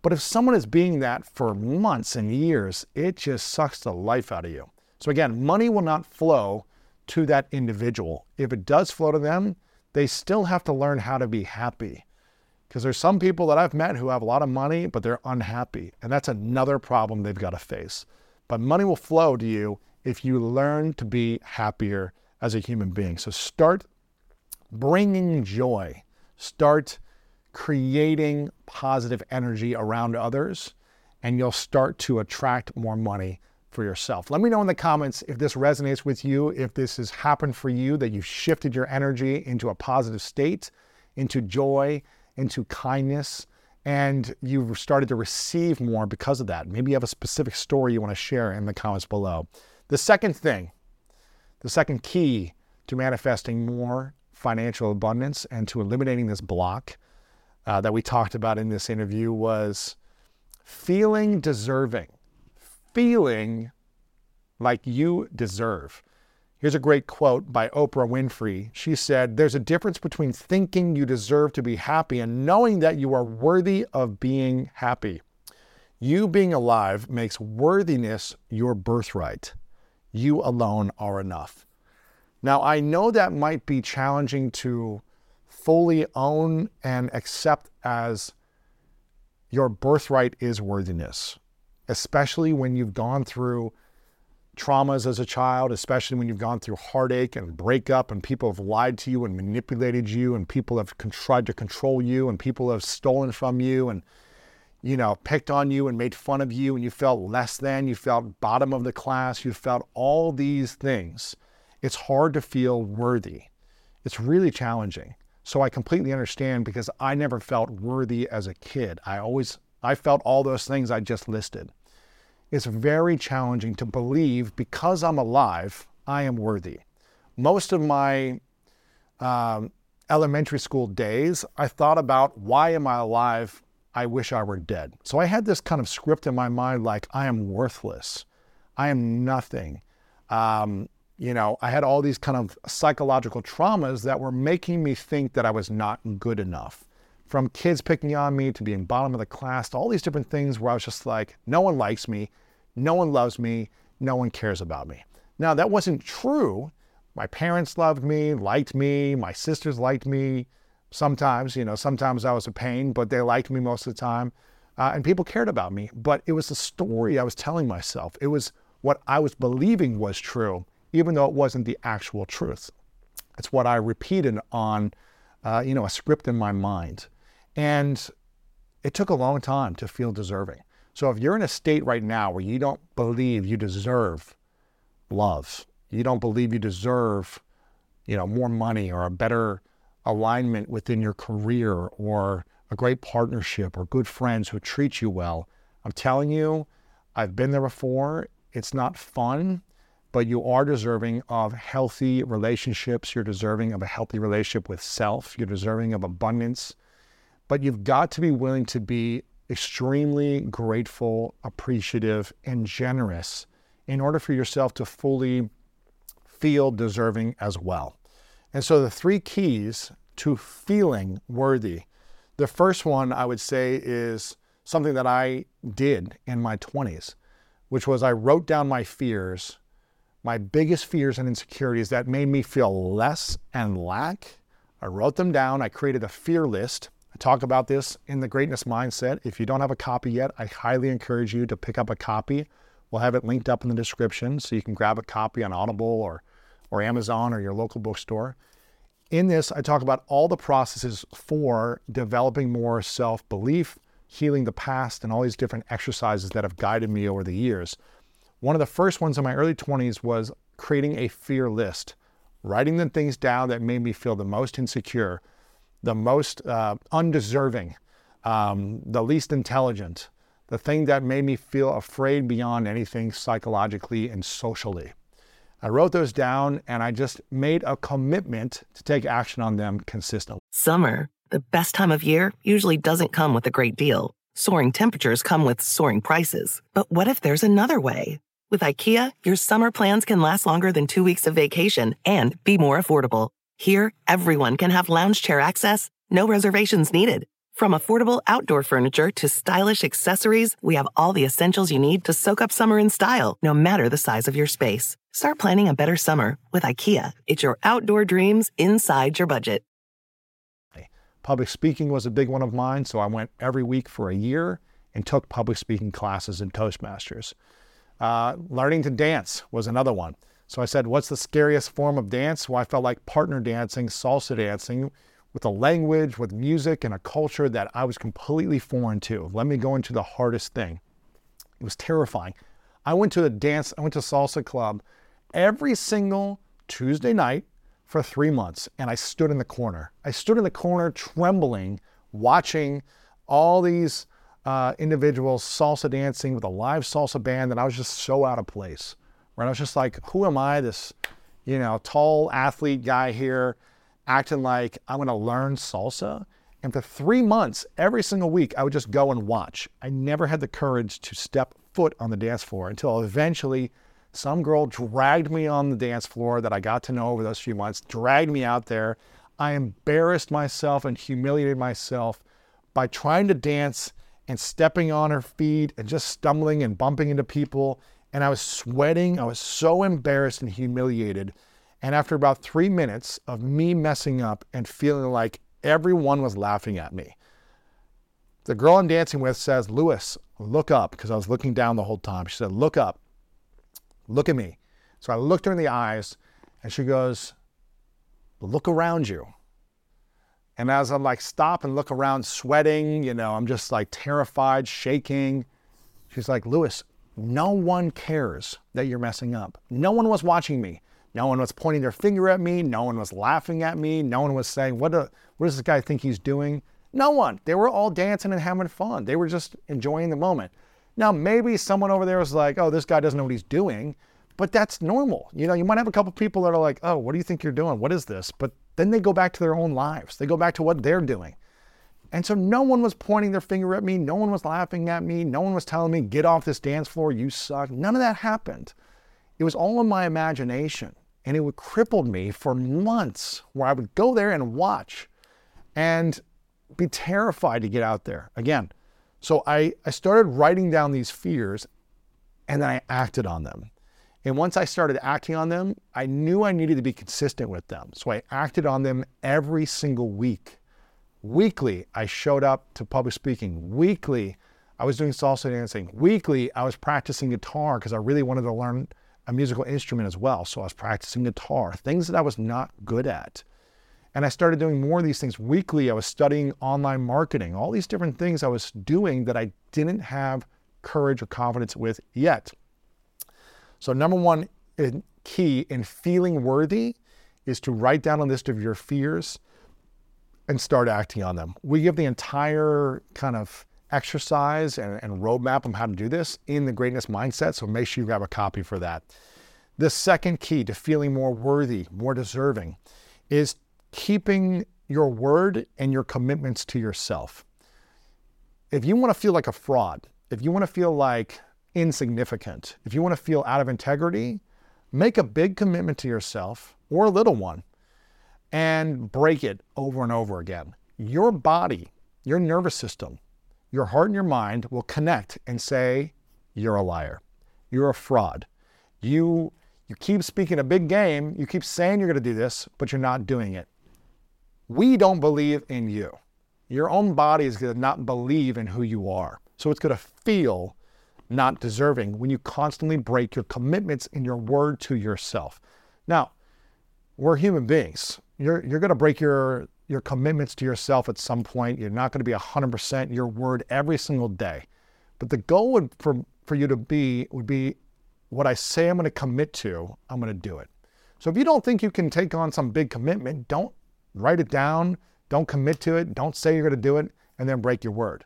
But if someone is being that for months and years, it just sucks the life out of you. So, again, money will not flow to that individual. If it does flow to them, they still have to learn how to be happy. Because there's some people that I've met who have a lot of money, but they're unhappy. And that's another problem they've got to face. But money will flow to you if you learn to be happier as a human being. So start bringing joy, start creating positive energy around others, and you'll start to attract more money for yourself. Let me know in the comments if this resonates with you, if this has happened for you, that you've shifted your energy into a positive state, into joy, into kindness and you've started to receive more because of that. Maybe you have a specific story you want to share in the comments below. The second thing, the second key to manifesting more financial abundance and to eliminating this block uh, that we talked about in this interview was feeling deserving, feeling like you deserve. Here's a great quote by Oprah Winfrey. She said, There's a difference between thinking you deserve to be happy and knowing that you are worthy of being happy. You being alive makes worthiness your birthright. You alone are enough. Now, I know that might be challenging to fully own and accept as your birthright is worthiness, especially when you've gone through traumas as a child, especially when you've gone through heartache and breakup and people have lied to you and manipulated you and people have tried to control you and people have stolen from you and you know, picked on you and made fun of you and you felt less than, you felt bottom of the class, you felt all these things, it's hard to feel worthy. It's really challenging. So I completely understand because I never felt worthy as a kid. I always I felt all those things I just listed. It's very challenging to believe because I'm alive, I am worthy. Most of my um, elementary school days, I thought about why am I alive? I wish I were dead. So I had this kind of script in my mind like, I am worthless. I am nothing. Um, you know, I had all these kind of psychological traumas that were making me think that I was not good enough. From kids picking on me to being bottom of the class to all these different things where I was just like, no one likes me, no one loves me, no one cares about me. Now, that wasn't true. My parents loved me, liked me, my sisters liked me. Sometimes, you know, sometimes I was a pain, but they liked me most of the time. Uh, and people cared about me. But it was the story I was telling myself. It was what I was believing was true even though it wasn't the actual truth. It's what I repeated on, uh, you know, a script in my mind. And it took a long time to feel deserving. So if you're in a state right now where you don't believe you deserve love, you don't believe you deserve, you know, more money or a better alignment within your career or a great partnership or good friends who treat you well, I'm telling you, I've been there before. It's not fun but you are deserving of healthy relationships. You're deserving of a healthy relationship with self. You're deserving of abundance. But you've got to be willing to be extremely grateful, appreciative, and generous in order for yourself to fully feel deserving as well. And so the three keys to feeling worthy the first one I would say is something that I did in my 20s, which was I wrote down my fears my biggest fears and insecurities that made me feel less and lack. I wrote them down. I created a fear list. Talk about this in the Greatness Mindset. If you don't have a copy yet, I highly encourage you to pick up a copy. We'll have it linked up in the description so you can grab a copy on Audible or, or Amazon or your local bookstore. In this, I talk about all the processes for developing more self belief, healing the past, and all these different exercises that have guided me over the years. One of the first ones in my early 20s was creating a fear list, writing the things down that made me feel the most insecure, the most uh, undeserving, um, the least intelligent, the thing that made me feel afraid beyond anything psychologically and socially. I wrote those down and I just made a commitment to take action on them consistently. Summer, the best time of year, usually doesn't come with a great deal. Soaring temperatures come with soaring prices. But what if there's another way? With IKEA, your summer plans can last longer than two weeks of vacation and be more affordable. Here, everyone can have lounge chair access, no reservations needed. From affordable outdoor furniture to stylish accessories, we have all the essentials you need to soak up summer in style, no matter the size of your space. Start planning a better summer with IKEA. It's your outdoor dreams inside your budget. Public speaking was a big one of mine, so I went every week for a year and took public speaking classes in Toastmasters. Uh, learning to dance was another one. So I said, What's the scariest form of dance? Well, I felt like partner dancing, salsa dancing, with a language, with music, and a culture that I was completely foreign to. Let me go into the hardest thing. It was terrifying. I went to a dance, I went to salsa club every single Tuesday night for three months, and I stood in the corner. I stood in the corner trembling, watching all these uh, individuals salsa dancing with a live salsa band that I was just so out of place. Right? I was just like, who am I, this, you know, tall athlete guy here, acting like I'm to learn salsa? And for three months, every single week, I would just go and watch. I never had the courage to step foot on the dance floor until eventually some girl dragged me on the dance floor that I got to know over those few months, dragged me out there. I embarrassed myself and humiliated myself by trying to dance and stepping on her feet and just stumbling and bumping into people. And I was sweating. I was so embarrassed and humiliated. And after about three minutes of me messing up and feeling like everyone was laughing at me, the girl I'm dancing with says, Lewis, look up, because I was looking down the whole time. She said, Look up. Look at me. So I looked her in the eyes and she goes, Look around you. And as I'm like, stop and look around, sweating, you know, I'm just like terrified, shaking. She's like, Lewis, no one cares that you're messing up. No one was watching me. No one was pointing their finger at me. No one was laughing at me. No one was saying, what, a, what does this guy think he's doing? No one. They were all dancing and having fun. They were just enjoying the moment. Now, maybe someone over there was like, oh, this guy doesn't know what he's doing, but that's normal. You know, you might have a couple people that are like, oh, what do you think you're doing? What is this? But then they go back to their own lives. They go back to what they're doing. And so no one was pointing their finger at me. No one was laughing at me. No one was telling me, get off this dance floor, you suck. None of that happened. It was all in my imagination. And it would crippled me for months where I would go there and watch and be terrified to get out there again. So I, I started writing down these fears and then I acted on them. And once I started acting on them, I knew I needed to be consistent with them. So I acted on them every single week. Weekly, I showed up to public speaking. Weekly, I was doing salsa dancing. Weekly, I was practicing guitar because I really wanted to learn a musical instrument as well. So I was practicing guitar, things that I was not good at. And I started doing more of these things weekly. I was studying online marketing, all these different things I was doing that I didn't have courage or confidence with yet. So, number one key in feeling worthy is to write down a list of your fears and start acting on them. We give the entire kind of exercise and, and roadmap on how to do this in the greatness mindset. So, make sure you grab a copy for that. The second key to feeling more worthy, more deserving, is keeping your word and your commitments to yourself. If you want to feel like a fraud, if you want to feel like insignificant, if you want to feel out of integrity, make a big commitment to yourself or a little one and break it over and over again. Your body, your nervous system, your heart and your mind will connect and say, You're a liar. You're a fraud. You, you keep speaking a big game. You keep saying you're going to do this, but you're not doing it. We don't believe in you. Your own body is going to not believe in who you are. So it's going to feel not deserving when you constantly break your commitments and your word to yourself. Now, we're human beings. You're, you're going to break your, your commitments to yourself at some point. You're not going to be 100% your word every single day. But the goal would, for, for you to be would be what I say I'm going to commit to, I'm going to do it. So if you don't think you can take on some big commitment, don't write it down, don't commit to it, don't say you're going to do it, and then break your word.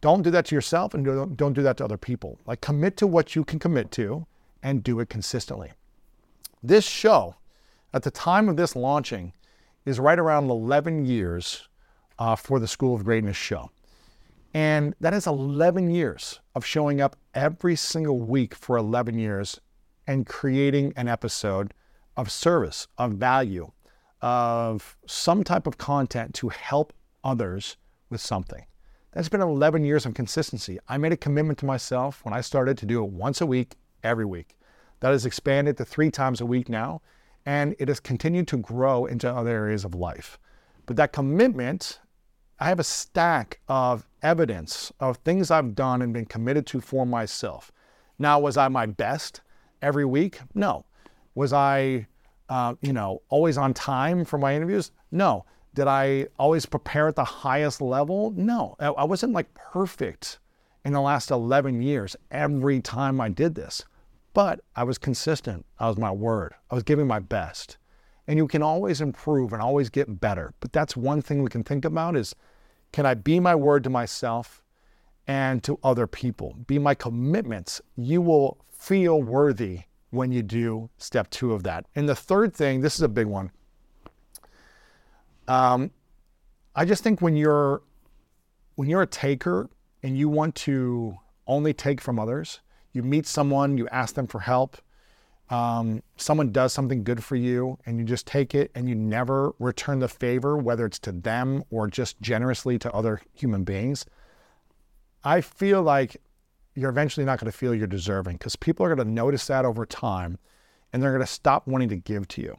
Don't do that to yourself and don't, don't do that to other people. Like commit to what you can commit to and do it consistently. This show, at the time of this launching, is right around 11 years uh, for the School of Greatness show. And that is 11 years of showing up every single week for 11 years and creating an episode of service, of value, of some type of content to help others with something. That's been 11 years of consistency. I made a commitment to myself when I started to do it once a week, every week. That has expanded to three times a week now, and it has continued to grow into other areas of life. But that commitment, I have a stack of evidence of things I've done and been committed to for myself. Now, was I my best every week? No. Was I, uh, you know, always on time for my interviews? No. Did I always prepare at the highest level? No, I wasn't like perfect in the last 11 years every time I did this, but I was consistent. I was my word. I was giving my best. And you can always improve and always get better. But that's one thing we can think about is can I be my word to myself and to other people? Be my commitments. You will feel worthy when you do step two of that. And the third thing, this is a big one um, I just think when you're when you're a taker and you want to only take from others, you meet someone, you ask them for help, um, someone does something good for you, and you just take it and you never return the favor, whether it's to them or just generously to other human beings. I feel like you're eventually not going to feel you're deserving because people are going to notice that over time and they're going to stop wanting to give to you.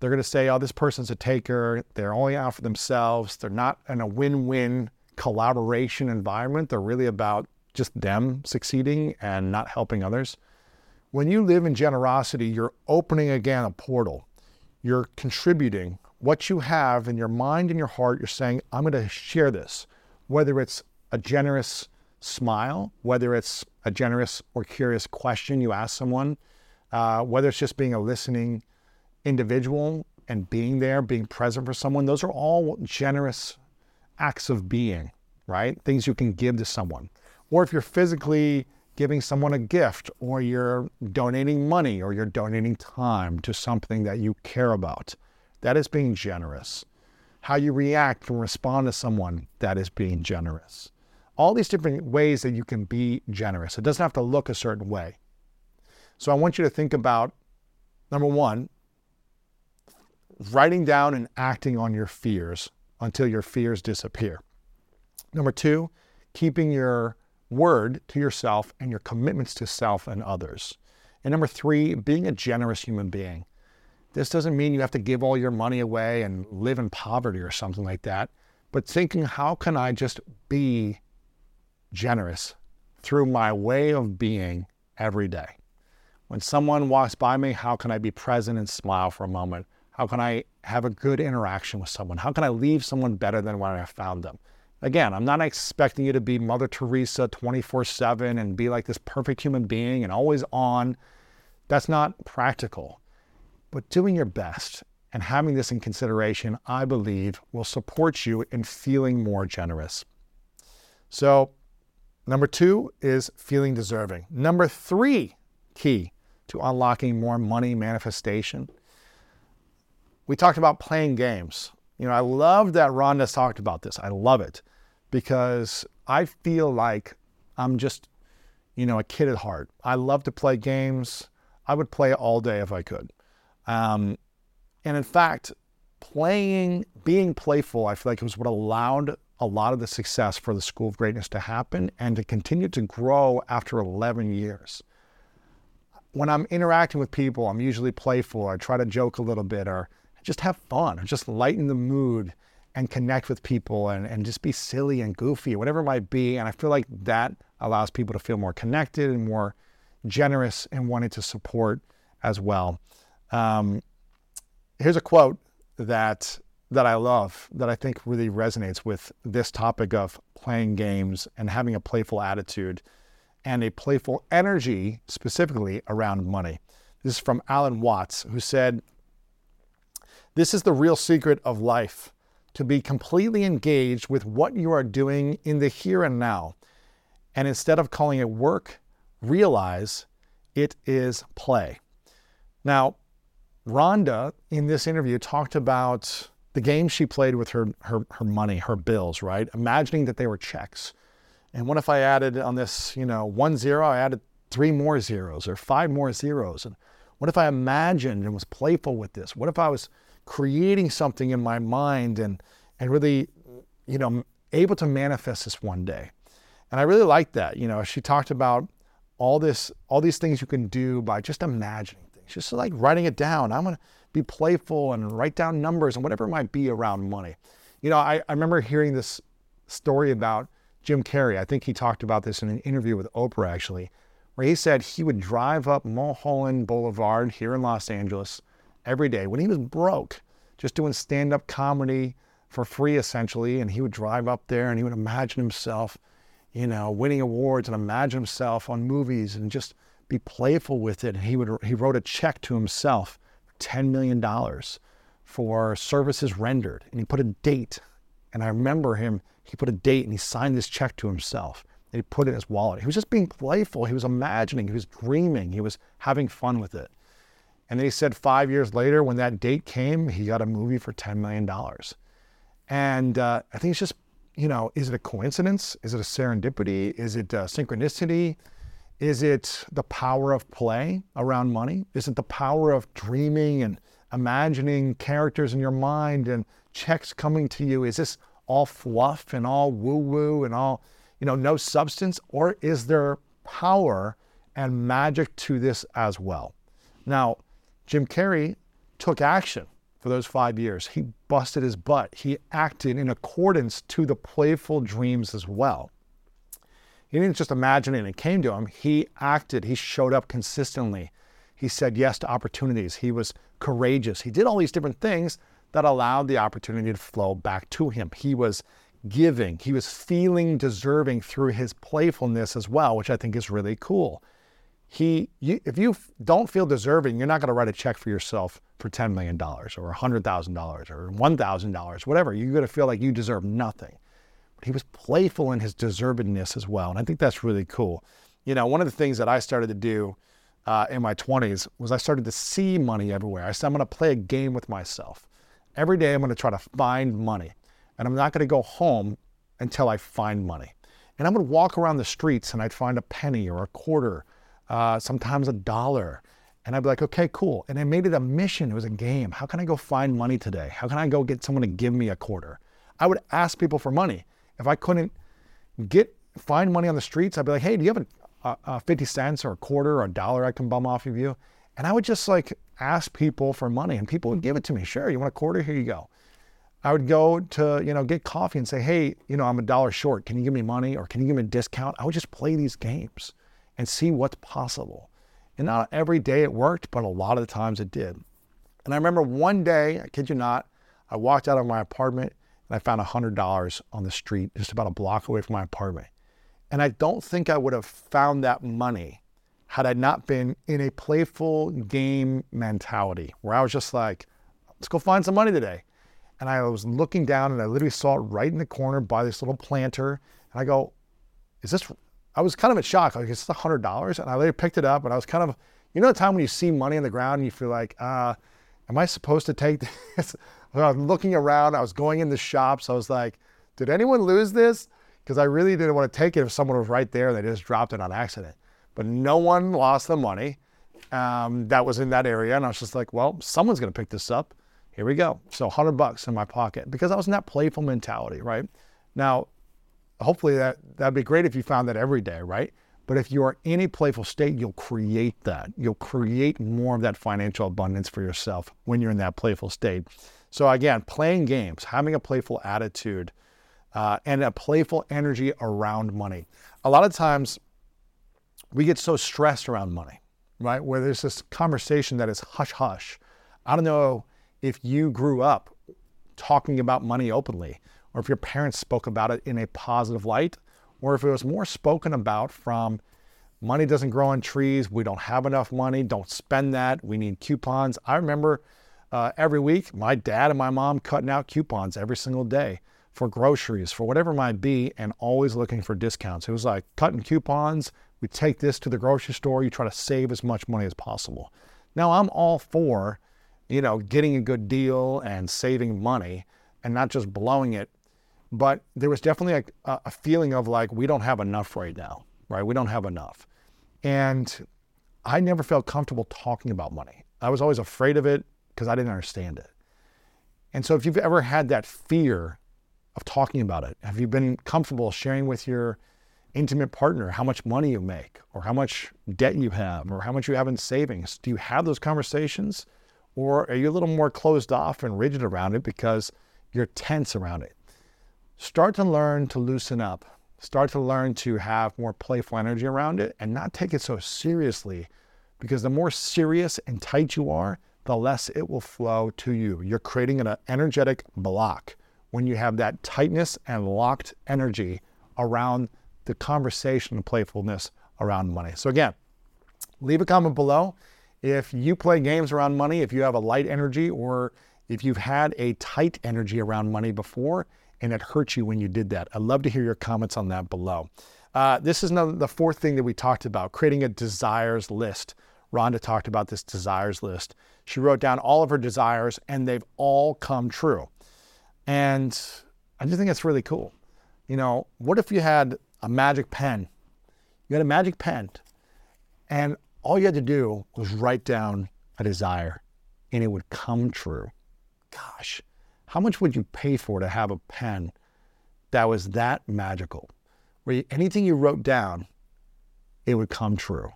They're going to say, oh, this person's a taker. They're only out for themselves. They're not in a win win collaboration environment. They're really about just them succeeding and not helping others. When you live in generosity, you're opening again a portal. You're contributing what you have in your mind and your heart, you're saying, I'm going to share this, whether it's a generous smile, whether it's a generous or curious question you ask someone, uh, whether it's just being a listening individual and being there, being present for someone, those are all generous acts of being, right? Things you can give to someone. Or if you're physically giving someone a gift, or you're donating money, or you're donating time to something that you care about, that is being generous. How you react and respond to someone, that is being generous. All these different ways that you can be generous. It doesn't have to look a certain way. So I want you to think about number one, writing down and acting on your fears until your fears disappear. Number two, keeping your word to yourself and your commitments to self and others. And number three, being a generous human being. This doesn't mean you have to give all your money away and live in poverty or something like that, but thinking, how can I just be generous through my way of being every day? When someone walks by me, how can I be present and smile for a moment? How can I have a good interaction with someone? How can I leave someone better than when I found them? Again, I'm not expecting you to be Mother Teresa 24 7 and be like this perfect human being and always on. That's not practical. But doing your best and having this in consideration, I believe, will support you in feeling more generous. So, number two is feeling deserving. Number three, key to unlocking more money manifestation. We talked about playing games. You know, I love that Rhonda talked about this. I love it because I feel like I'm just, you know, a kid at heart. I love to play games. I would play all day if I could. Um, and in fact, playing, being playful, I feel like it was what allowed a lot of the success for the School of Greatness to happen and to continue to grow after 11 years. When I'm interacting with people, I'm usually playful. I try to joke a little bit or just have fun or just lighten the mood and connect with people and, and just be silly and goofy, whatever it might be. And I feel like that allows people to feel more connected and more generous and wanting to support as well. Um, here's a quote that that I love that I think really resonates with this topic of playing games and having a playful attitude and a playful energy specifically around money. This is from Alan Watts, who said, This is the real secret of life to be completely engaged with what you are doing in the here and now. And instead of calling it work, realize it is play. Now, Rhonda in this interview talked about the game she played with her, her, her money, her bills, right? Imagining that they were checks. And what if I added on this, you know, one zero, I added three more zeros or five more zeros? And what if I imagined and was playful with this? What if I was creating something in my mind and and really, you know, able to manifest this one day. And I really like that. You know, she talked about all this, all these things you can do by just imagining things, just like writing it down. I'm gonna be playful and write down numbers and whatever it might be around money. You know, I, I remember hearing this story about Jim Carrey. I think he talked about this in an interview with Oprah actually, where he said he would drive up Mulholland Boulevard here in Los Angeles every day when he was broke, just doing stand up comedy for free essentially. And he would drive up there and he would imagine himself, you know, winning awards and imagine himself on movies and just be playful with it. He would he wrote a check to himself, $10 million for services rendered. And he put a date. And I remember him, he put a date and he signed this check to himself. And he put it in his wallet. He was just being playful. He was imagining, he was dreaming, he was having fun with it. And he said five years later, when that date came, he got a movie for $10 million. And uh, I think it's just, you know, is it a coincidence? Is it a serendipity? Is it a synchronicity? Is it the power of play around money? Is it the power of dreaming and imagining characters in your mind and checks coming to you? Is this all fluff and all woo woo and all, you know, no substance? Or is there power and magic to this as well? Now, Jim Carrey took action for those five years. He busted his butt. He acted in accordance to the playful dreams as well. He didn't just imagine it and it came to him. He acted. He showed up consistently. He said yes to opportunities. He was courageous. He did all these different things that allowed the opportunity to flow back to him. He was giving, he was feeling deserving through his playfulness as well, which I think is really cool. He, you, if you don't feel deserving, you're not going to write a check for yourself for $10 million or $100,000 or $1,000, whatever. You're going to feel like you deserve nothing. But he was playful in his deservedness as well. And I think that's really cool. You know, one of the things that I started to do uh, in my 20s was I started to see money everywhere. I said, I'm going to play a game with myself. Every day, I'm going to try to find money. And I'm not going to go home until I find money. And going to walk around the streets and I'd find a penny or a quarter, uh, sometimes a dollar. And I'd be like, okay, cool. And I made it a mission. It was a game. How can I go find money today? How can I go get someone to give me a quarter? I would ask people for money. If I couldn't get find money on the streets, I'd be like, hey, do you have a, a, a 50 cents or a quarter or a dollar I can bum off of you? And I would just like ask people for money and people would give it to me. Sure, you want a quarter? Here you go. I would go to, you know, get coffee and say, hey, you know, I'm a dollar short. Can you give me money or can you give me a discount? I would just play these games and see what's possible. And not every day it worked, but a lot of the times it did. And I remember one day, I kid you not, I walked out of my apartment and I found $100 on the street, just about a block away from my apartment. And I don't think I would have found that money had I not been in a playful game mentality where I was just like, let's go find some money today. And I was looking down and I literally saw it right in the corner by this little planter. And I go, is this, I was kind of in shock. Like, is this $100? And I later picked it up and I was kind of, you know, the time when you see money on the ground and you feel like, uh, am I supposed to take [LAUGHS] this? I was looking around, I was going in the shops. I was like, did anyone lose this? Because I really didn't want to take it if someone was right there and they just dropped it on accident. But no one lost the money um, that was in that area. And I was just like, well, someone's to pick this up here we go. So 100 bucks in my pocket because I was in that playful mentality, right? Now, hopefully that that'd be great if you found that every day, right? But if you are in a playful state, you'll create that. You'll create more of that financial abundance for yourself when you're in that playful state. So again, playing games, having a playful attitude, uh, and a playful energy around money. A lot of times, we get so stressed around money, right? Where there's this conversation that is hush hush. I don't know if you grew up talking about money openly, or if your parents spoke about it in a positive light, or if it was more spoken about from money doesn't grow on trees, we don't have enough money, don't spend that, we need coupons. I remember uh, every week my dad and my mom cutting out coupons every single day for groceries, for whatever it might be, and always looking for discounts. It was like cutting coupons. We take this to the grocery store, you try to save as much money as possible. Now, I'm all for you know, getting a good deal and saving money and not just blowing it. But there was definitely a, a feeling of like, we don't have enough right now, right? We don't have enough. And I never felt comfortable talking about money. I was always afraid of it because I didn't understand it. And so if you've ever had that fear of talking about it, have you been comfortable sharing with your intimate partner how much money you make or how much debt you have or how much you have in savings? Do you have those conversations? Or are you a little more closed off and rigid around it because you're tense around it? Start to learn to loosen up. Start to learn to have more playful energy around it and not take it so seriously because the more serious and tight you are, the less it will flow to you. You're creating an energetic block when you have that tightness and locked energy around the conversation and playfulness around money. So, again, leave a comment below if you play games around money, if you have a light energy, or if you've had a tight energy around money before and it hurt you when you did that. I'd love to hear your comments on that below. Uh, this is another, the fourth thing that we talked about creating a desires list. Rhonda talked about this desires list. She wrote down all of her desires and they've all come true. And I just think that's really cool. You know, what if you had a magic pen? You had a magic pen and all you had to do was write down a desire and it would come true. Gosh, how much would you pay for to have a pen that was that magical? Where you, anything you wrote down, it would come true.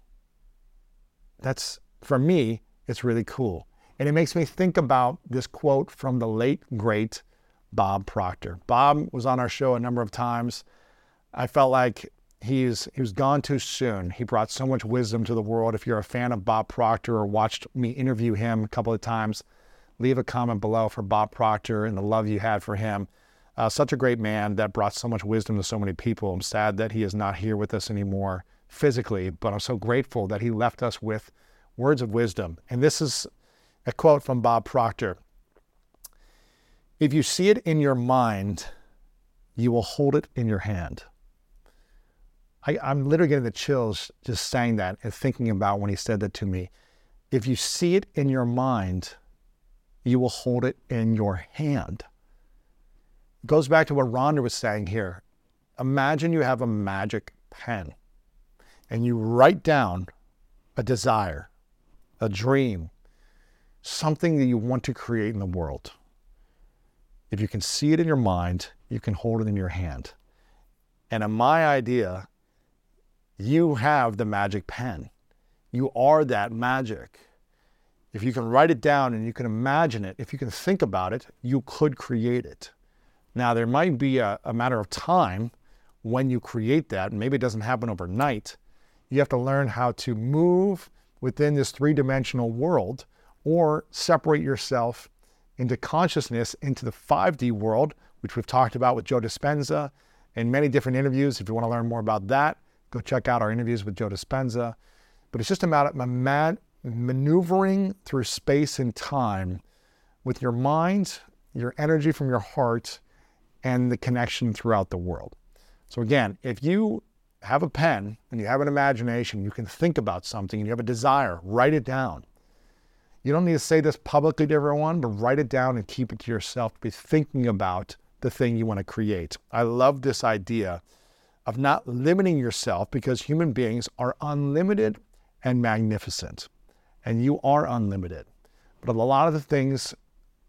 That's, for me, it's really cool. And it makes me think about this quote from the late, great Bob Proctor. Bob was on our show a number of times. I felt like he's he was gone too soon. He brought so much wisdom to the world. If you're a fan of Bob Proctor or watched me interview him a couple of times, leave a comment below for Bob Proctor and the love you had for him. Uh, such a great man that brought so much wisdom to so many people. I'm sad that he is not here with us anymore physically, but I'm so grateful that he left us with words of wisdom. And this is a quote from Bob Proctor If you see it in your mind, you will hold it in your hand. I, I'm literally getting the chills just saying that and thinking about when he said that to me. If you see it in your mind, you will hold it in your hand. It goes back to what Rhonda was saying here. Imagine you have a magic pen and you write down a desire, a dream, something that you want to create in the world. If you can see it in your mind, you can hold it in your hand. And in my idea, you have the magic pen. You are that magic. If you can write it down and you can imagine it, if you can think about it, you could create it. Now, there might be a, a matter of time when you create that, and maybe it doesn't happen overnight. You have to learn how to move within this three dimensional world or separate yourself into consciousness into the 5D world, which we've talked about with Joe Dispenza in many different interviews. If you want to learn more about that, go check out our interviews with Joe Dispenza. But it's just a about man- maneuvering through space and time with your mind, your energy from your heart, and the connection throughout the world. So, again, if you have a pen and you have an imagination, you can think about something and you have a desire, write it down. You don't need to say this publicly to everyone, but write it down and keep it to yourself. Be thinking about the thing you want to create. I love this idea of not limiting yourself because human beings are unlimited and magnificent, and you are unlimited. But a lot of the things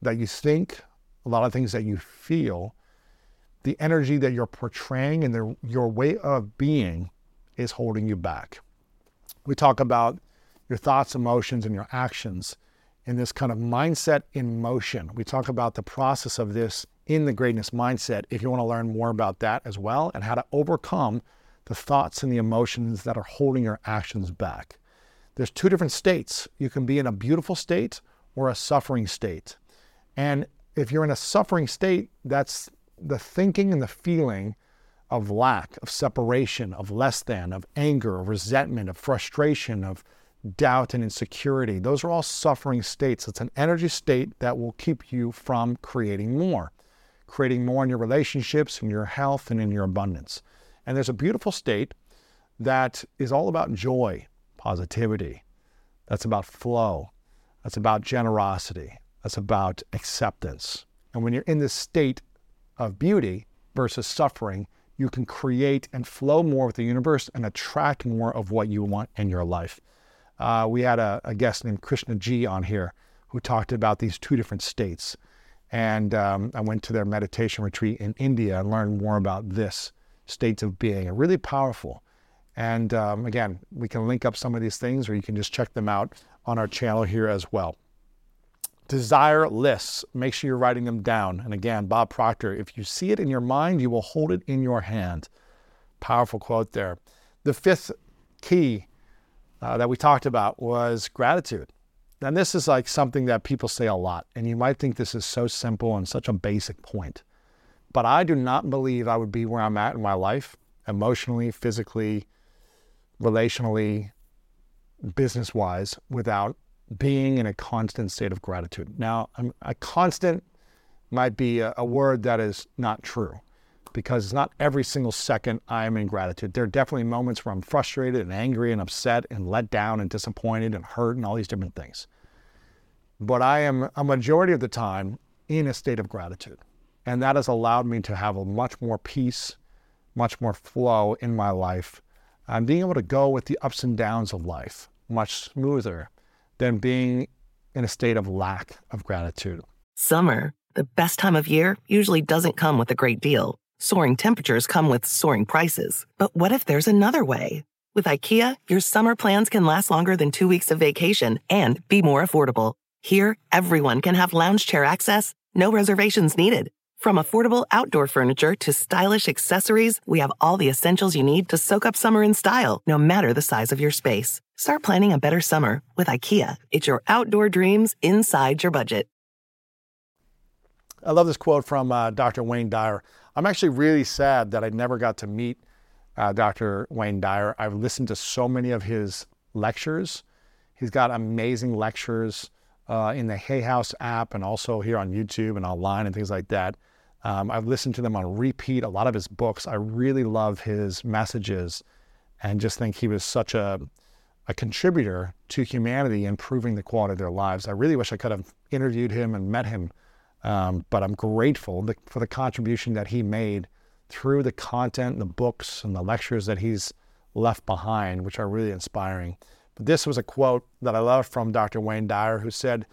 that you think, a lot of things that you feel, the energy that you're portraying and the, your way of being is holding you back. We talk about your thoughts, emotions, and your actions in this kind of mindset in motion. We talk about the process of this in the greatness mindset if you want to learn more about that as well and how to overcome the thoughts and the emotions that are holding your actions back. There's two different states. You can be in a beautiful state or a suffering state. And if you're in a suffering state, that's the thinking and the feeling of lack, of separation, of less than, of anger, of resentment, of frustration, of doubt and insecurity. Those are all suffering states. It's an energy state that will keep you from creating more, creating more in your relationships, in your health, and in your abundance. And there's a beautiful state that is all about joy, positivity. That's about flow. That's about generosity. That's about acceptance. And when you're in this state of beauty versus suffering, you can create and flow more with the universe and attract more of what you want in your life. Uh, we had a, a, guest named Krishnaji on here who talked about these two different states. And um, I went to their meditation retreat in India and learned more about this states of being, and really powerful. And um, again, we can link up some of these things, or you can just check them out on our channel here as well desire lists. Make sure you're writing them down. And again, Bob Proctor, if you see it in your mind, you will hold it in your hand. Powerful quote there. The fifth key uh, that we talked about was gratitude. And this is like something that people say a lot. And you might think this is so simple and such a basic point. But I do not believe I would be where I'm at in my life, emotionally, physically, relationally, business wise, without being in a constant state of gratitude. Now, a constant might be a, a, word that is not true because it's not every single second I am in gratitude. There are definitely moments where I'm frustrated and angry and upset and let down and disappointed and hurt and all these different things. But I am a majority of the time in a state of gratitude. And that has allowed me to have a much more peace, much more flow in my life. I'm being able to go with the ups and downs of life much smoother than being in a state of lack of gratitude. Summer, the best time of year, usually doesn't come with a great deal. Soaring temperatures come with soaring prices. But what if there's another way? With IKEA, your summer plans can last longer than two weeks of vacation and be more affordable. Here, everyone can have lounge chair access, no reservations needed. From affordable outdoor furniture to stylish accessories, we have all the essentials you need to soak up summer in style, no matter the size of your space. Start planning a better summer with IKEA. It's your outdoor dreams inside your budget. I love this quote from uh, Dr. Wayne Dyer. I'm actually really sad that I never got to meet uh, Dr. Wayne Dyer. I've listened to so many of his lectures. He's got amazing lectures uh, in the Hay House app and also here on YouTube and online and things like that. Um, I've listened to them on repeat, a lot of his books. I really love his messages and just think he was such a, a contributor to humanity, improving the quality of their lives. I really wish I could have interviewed him and met him, um, but I'm grateful for the contribution that he made through the content, the books, and the lectures that he's left behind, which are really inspiring. But this was a quote that I love from Dr. Wayne Dyer, who said,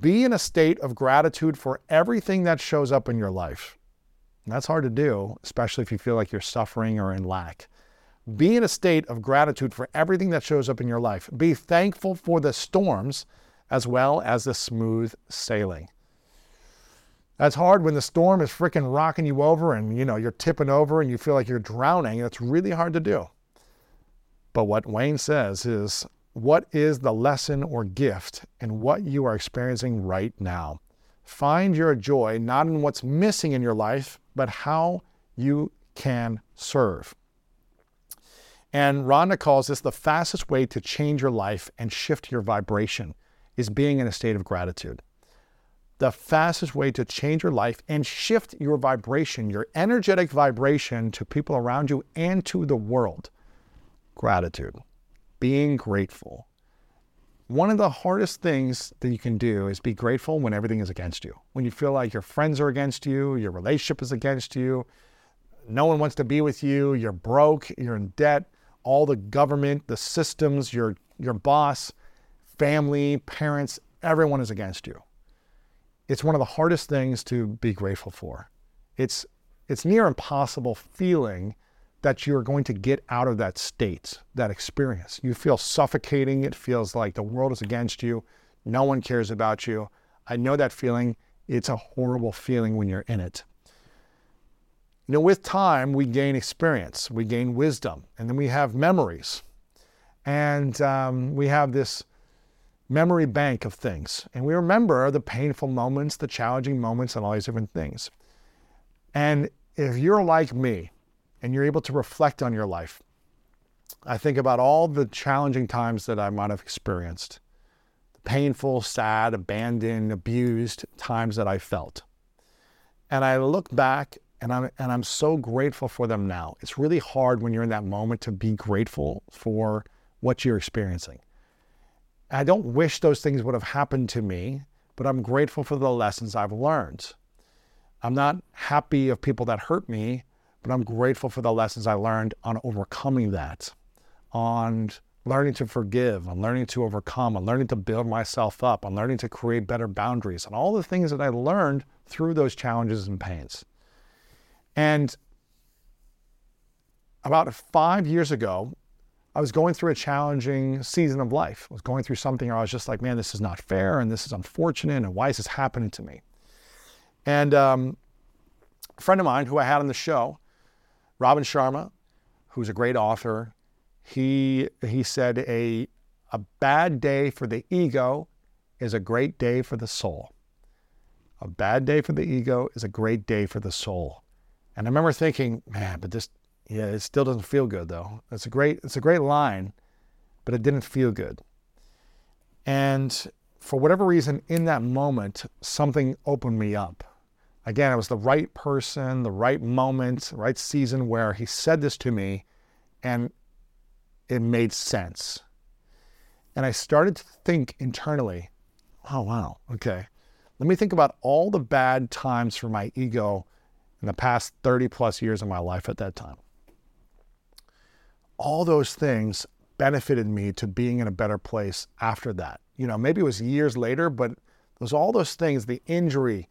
be in a state of gratitude for everything that shows up in your life. And that's hard to do, especially if you feel like you're suffering or in lack. Be in a state of gratitude for everything that shows up in your life. Be thankful for the storms as well as the smooth sailing. That's hard when the storm is freaking rocking you over and you know you're tipping over and you feel like you're drowning. That's really hard to do. But what Wayne says is what is the lesson or gift in what you are experiencing right now? Find your joy not in what's missing in your life, but how you can serve. And Rhonda calls this the fastest way to change your life and shift your vibration is being in a state of gratitude. The fastest way to change your life and shift your vibration, your energetic vibration to people around you and to the world. Gratitude being grateful. One of the hardest things that you can do is be grateful when everything is against you. When you feel like your friends are against you, your relationship is against you, no one wants to be with you, you're broke, you're in debt, all the government, the systems, your your boss, family, parents, everyone is against you. It's one of the hardest things to be grateful for. It's it's near impossible feeling that you're going to get out of that state, that experience. You feel suffocating. It feels like the world is against you. No one cares about you. I know that feeling. It's a horrible feeling when you're in it. You know, with time, we gain experience, we gain wisdom, and then we have memories. And um, we have this memory bank of things. And we remember the painful moments, the challenging moments, and all these different things. And if you're like me, and you're able to reflect on your life. I think about all the challenging times that I might have experienced, the painful, sad, abandoned, abused times that I felt. And I look back and I'm, and I'm so grateful for them now. It's really hard when you're in that moment to be grateful for what you're experiencing. I don't wish those things would have happened to me, but I'm grateful for the lessons I've learned. I'm not happy of people that hurt me, but I'm grateful for the lessons I learned on overcoming that, on learning to forgive, on learning to overcome, on learning to build myself up, on learning to create better boundaries, and all the things that I learned through those challenges and pains. And about five years ago, I was going through a challenging season of life. I was going through something where I was just like, man, this is not fair and this is unfortunate and why is this happening to me? And um, a friend of mine who I had on the show, Robin Sharma, who's a great author, he he said a a bad day for the ego is a great day for the soul. A bad day for the ego is a great day for the soul. And I remember thinking, man, but this yeah, it still doesn't feel good though. It's a great it's a great line, but it didn't feel good. And for whatever reason in that moment something opened me up Again, it was the right person, the right moment, right season where he said this to me and it made sense. And I started to think internally, oh, wow, okay. Let me think about all the bad times for my ego in the past 30 plus years of my life at that time. All those things benefited me to being in a better place after that. You know, maybe it was years later, but was all those things the injury,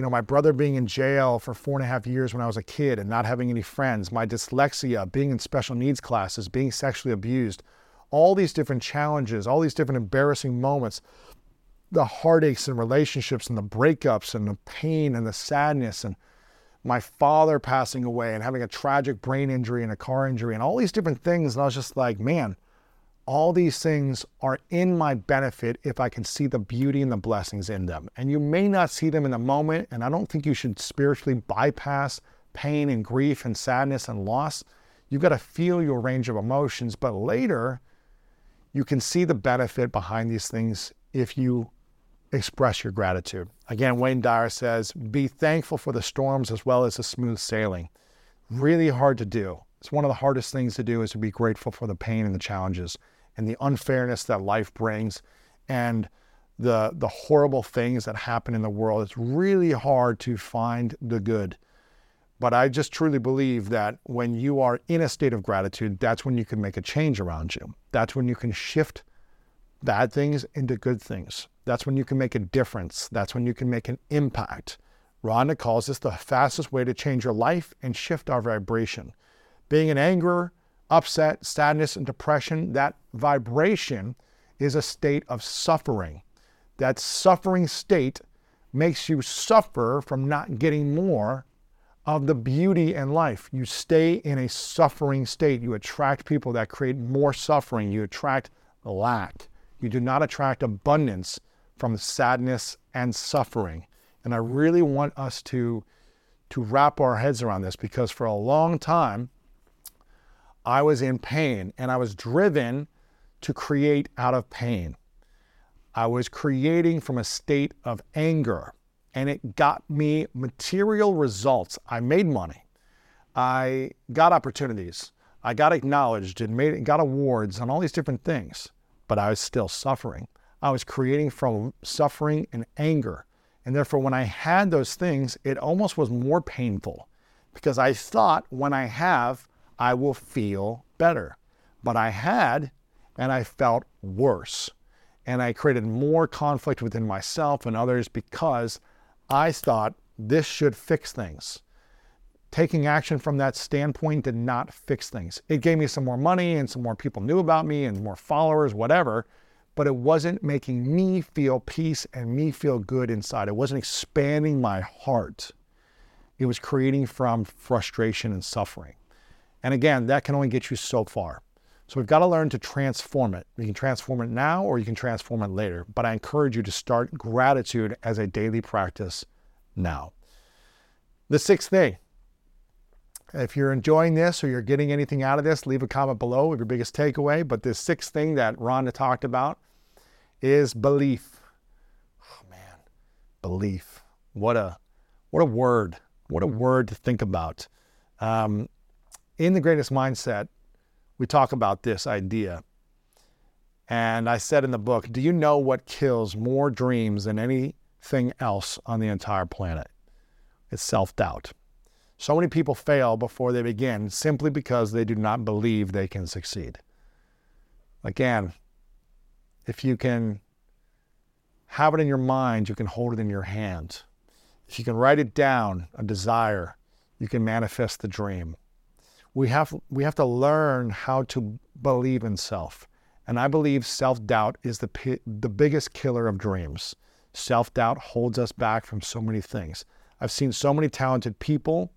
you know, my brother being in jail for four and a half years when I was a kid and not having any friends, my dyslexia, being in special needs classes, being sexually abused, all these different challenges, all these different embarrassing moments, the heartaches and relationships and the breakups and the pain and the sadness and my father passing away and having a tragic brain injury and a car injury and all these different things. And I was just like, man, all these things are in my benefit if I can see the beauty and the blessings in them. And you may not see them in the moment, and I don't think you should spiritually bypass pain and grief and sadness and loss. You've got to feel your range of emotions, but later you can see the benefit behind these things if you express your gratitude. Again, Wayne Dyer says, be thankful for the storms as well as the smooth sailing. Really hard to do. It's one of the hardest things to do is to be grateful for the pain and the challenges and the unfairness that life brings and the the horrible things that happen in the world. It's really hard to find the good. But I just truly believe that when you are in a state of gratitude, that's when you can make a change around you. That's when you can shift bad things into good things. That's when you can make a difference. That's when you can make an impact. Rhonda calls this the fastest way to change your life and shift our vibration. Being in anger, upset, sadness, and depression, that vibration is a state of suffering. That suffering state makes you suffer from not getting more of the beauty in life. You stay in a suffering state. You attract people that create more suffering. You attract lack. You do not attract abundance from sadness and suffering. And I really want us to, to wrap our heads around this because for a long time, I was in pain and I was driven to create out of pain. I was creating from a state of anger and it got me material results. I made money. I got opportunities. I got acknowledged and made, got awards and all these different things, but I was still suffering. I was creating from suffering and anger. And therefore, when I had those things, it almost was more painful because I thought when I have, I will feel better. But I had, and I felt worse. And I created more conflict within myself and others because I thought this should fix things. Taking action from that standpoint did not fix things. It gave me some more money and some more people knew about me and more followers, whatever, but it wasn't making me feel peace and me feel good inside. It wasn't expanding my heart. It was creating from frustration and suffering. And again, that can only get you so far. So we've got to learn to transform it. You can transform it now or you can transform it later. But I encourage you to start gratitude as a daily practice now. The sixth thing, if you're enjoying this or you're getting anything out of this, leave a comment below with your biggest takeaway. But the sixth thing that Rhonda talked about is belief. Oh man, belief. What a what a word. What a word to think about. Um, in the greatness mindset, we talk about this idea. And I said in the book, do you know what kills more dreams than anything else on the entire planet? It's self doubt. So many people fail before they begin simply because they do not believe they can succeed. Again, if you can have it in your mind, you can hold it in your hand. If you can write it down, a desire, you can manifest the dream we have we have to learn how to believe in self. And I believe self-doubt is the the biggest killer of dreams. Self-doubt holds us back from so many things. I've seen so many talented people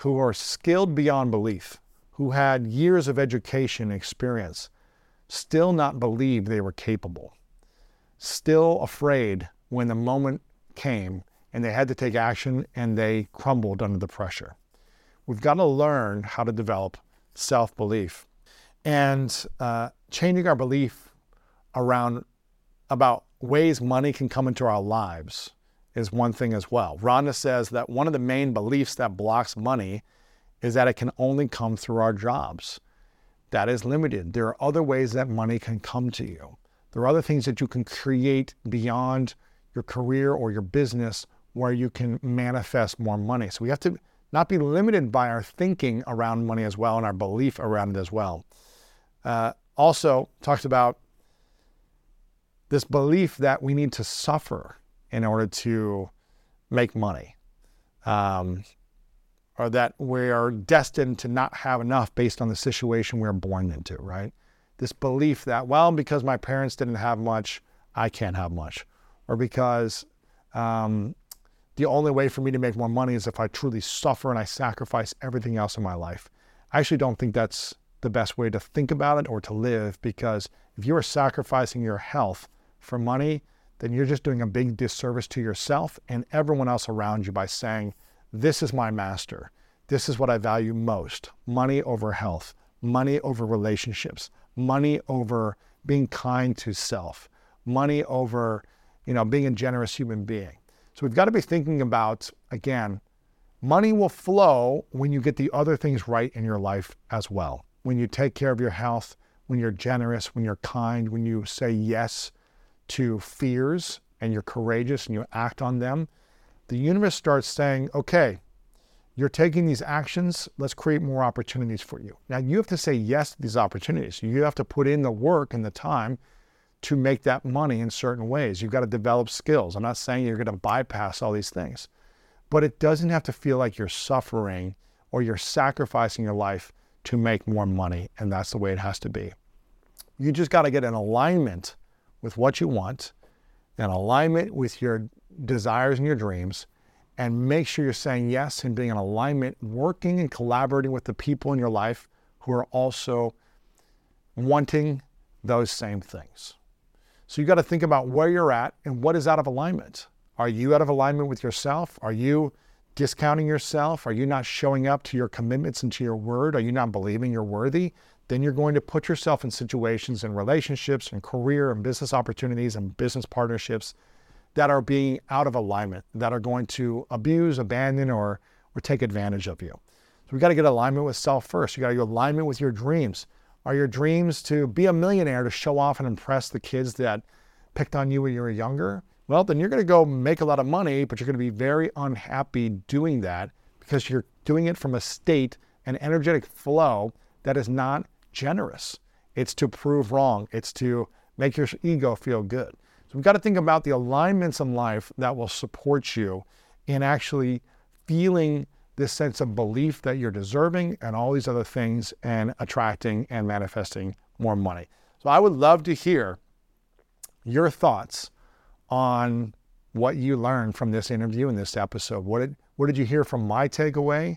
who are skilled beyond belief, who had years of education and experience, still not believe they were capable, still afraid when the moment came and they had to take action and they crumbled under the pressure. We've got to learn how to develop self belief. And uh, changing our belief around about ways money can come into our lives is one thing as well. Rhonda says that one of the main beliefs that blocks money is that it can only come through our jobs. That is limited. There are other ways that money can come to you. There are other things that you can create beyond your career or your business where you can manifest more money. So we have to not be limited by our thinking around money as well and our belief around it as well. Uh, also, talks about this belief that we need to suffer in order to make money, um, or that we are destined to not have enough based on the situation we're born into, right? This belief that, well, because my parents didn't have much, I can't have much, or because um, the only way for me to make more money is if I truly suffer and I sacrifice everything else in my life. I actually don't think that's the best way to think about it or to live because if you are sacrificing your health for money, then you're just doing a big disservice to yourself and everyone else around you by saying, This is my master. This is what I value most money over health, money over relationships, money over being kind to self, money over, you know, being a generous human being. So we've got to be thinking about, again, money will flow when you get the other things right in your life as well. When you take care of your health, when you're generous, when you're kind, when you say yes to fears and you're courageous and you act on them, the universe starts saying, okay, you're taking these actions, let's create more opportunities for you. Now, you have to say yes to these opportunities. You have to put in the work and the time to make that money in certain ways. You've got to develop skills. I'm not saying you're going to bypass all these things, but it doesn't have to feel like you're suffering or you're sacrificing your life to make more money. And that's the way it has to be. You just got to get an alignment with what you want, an alignment with your desires and your dreams and make sure you're saying yes and being in alignment, working and collaborating with the people in your life who are also wanting those same things. So you got to think about where you're at and what is out of alignment. Are you out of alignment with yourself? Are you discounting yourself? Are you not showing up to your commitments and to your word? Are you not believing you're worthy? Then you're going to put yourself in situations and relationships and career and business opportunities and business partnerships that are being out of alignment, that are going to abuse, abandon, or, or take advantage of you. So we got to get alignment with self first. You got to get alignment with your dreams. Are your dreams to be a millionaire to show off and impress the kids that picked on you when you were younger? Well, then you're going to go make a lot of money, but you're going to be very unhappy doing that because you're doing it from a state, an energetic flow that is not generous. It's to prove wrong, it's to make your ego feel good. So we've got to think about the alignments in life that will support you in actually feeling this sense of belief that you're deserving and all these other things and attracting and manifesting more money. So I would love to hear your thoughts on what you learned from this interview and this episode. What did what did you hear from my takeaway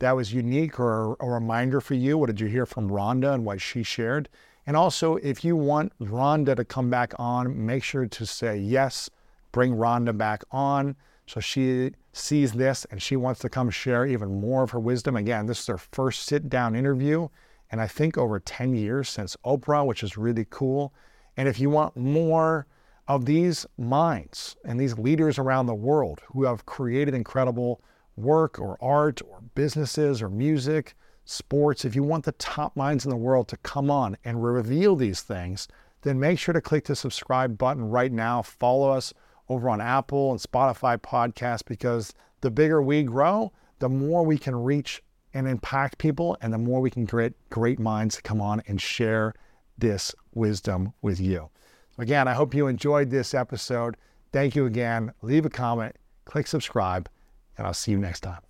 that was unique or a reminder for you? What did you hear from Rhonda and what she shared? And also, if you want Rhonda to come back on, make sure to say yes, bring Rhonda back on so she sees this and she wants to come share even more of her wisdom. Again, this is her first sit down interview, and I think over 10 years since Oprah, which is really cool. And if you want more of these minds and these leaders around the world who have created incredible work or art or businesses or music, sports, if you want the top minds in the world to come on and reveal these things, then make sure to click the subscribe button right now. Follow us over on Apple and Spotify podcasts because the bigger we grow, the more we can reach and impact people, and the more we can create great minds to come on and share this wisdom with you. Again, I hope you enjoyed this episode. Thank you again. Leave a comment, click subscribe, and I'll see you next time.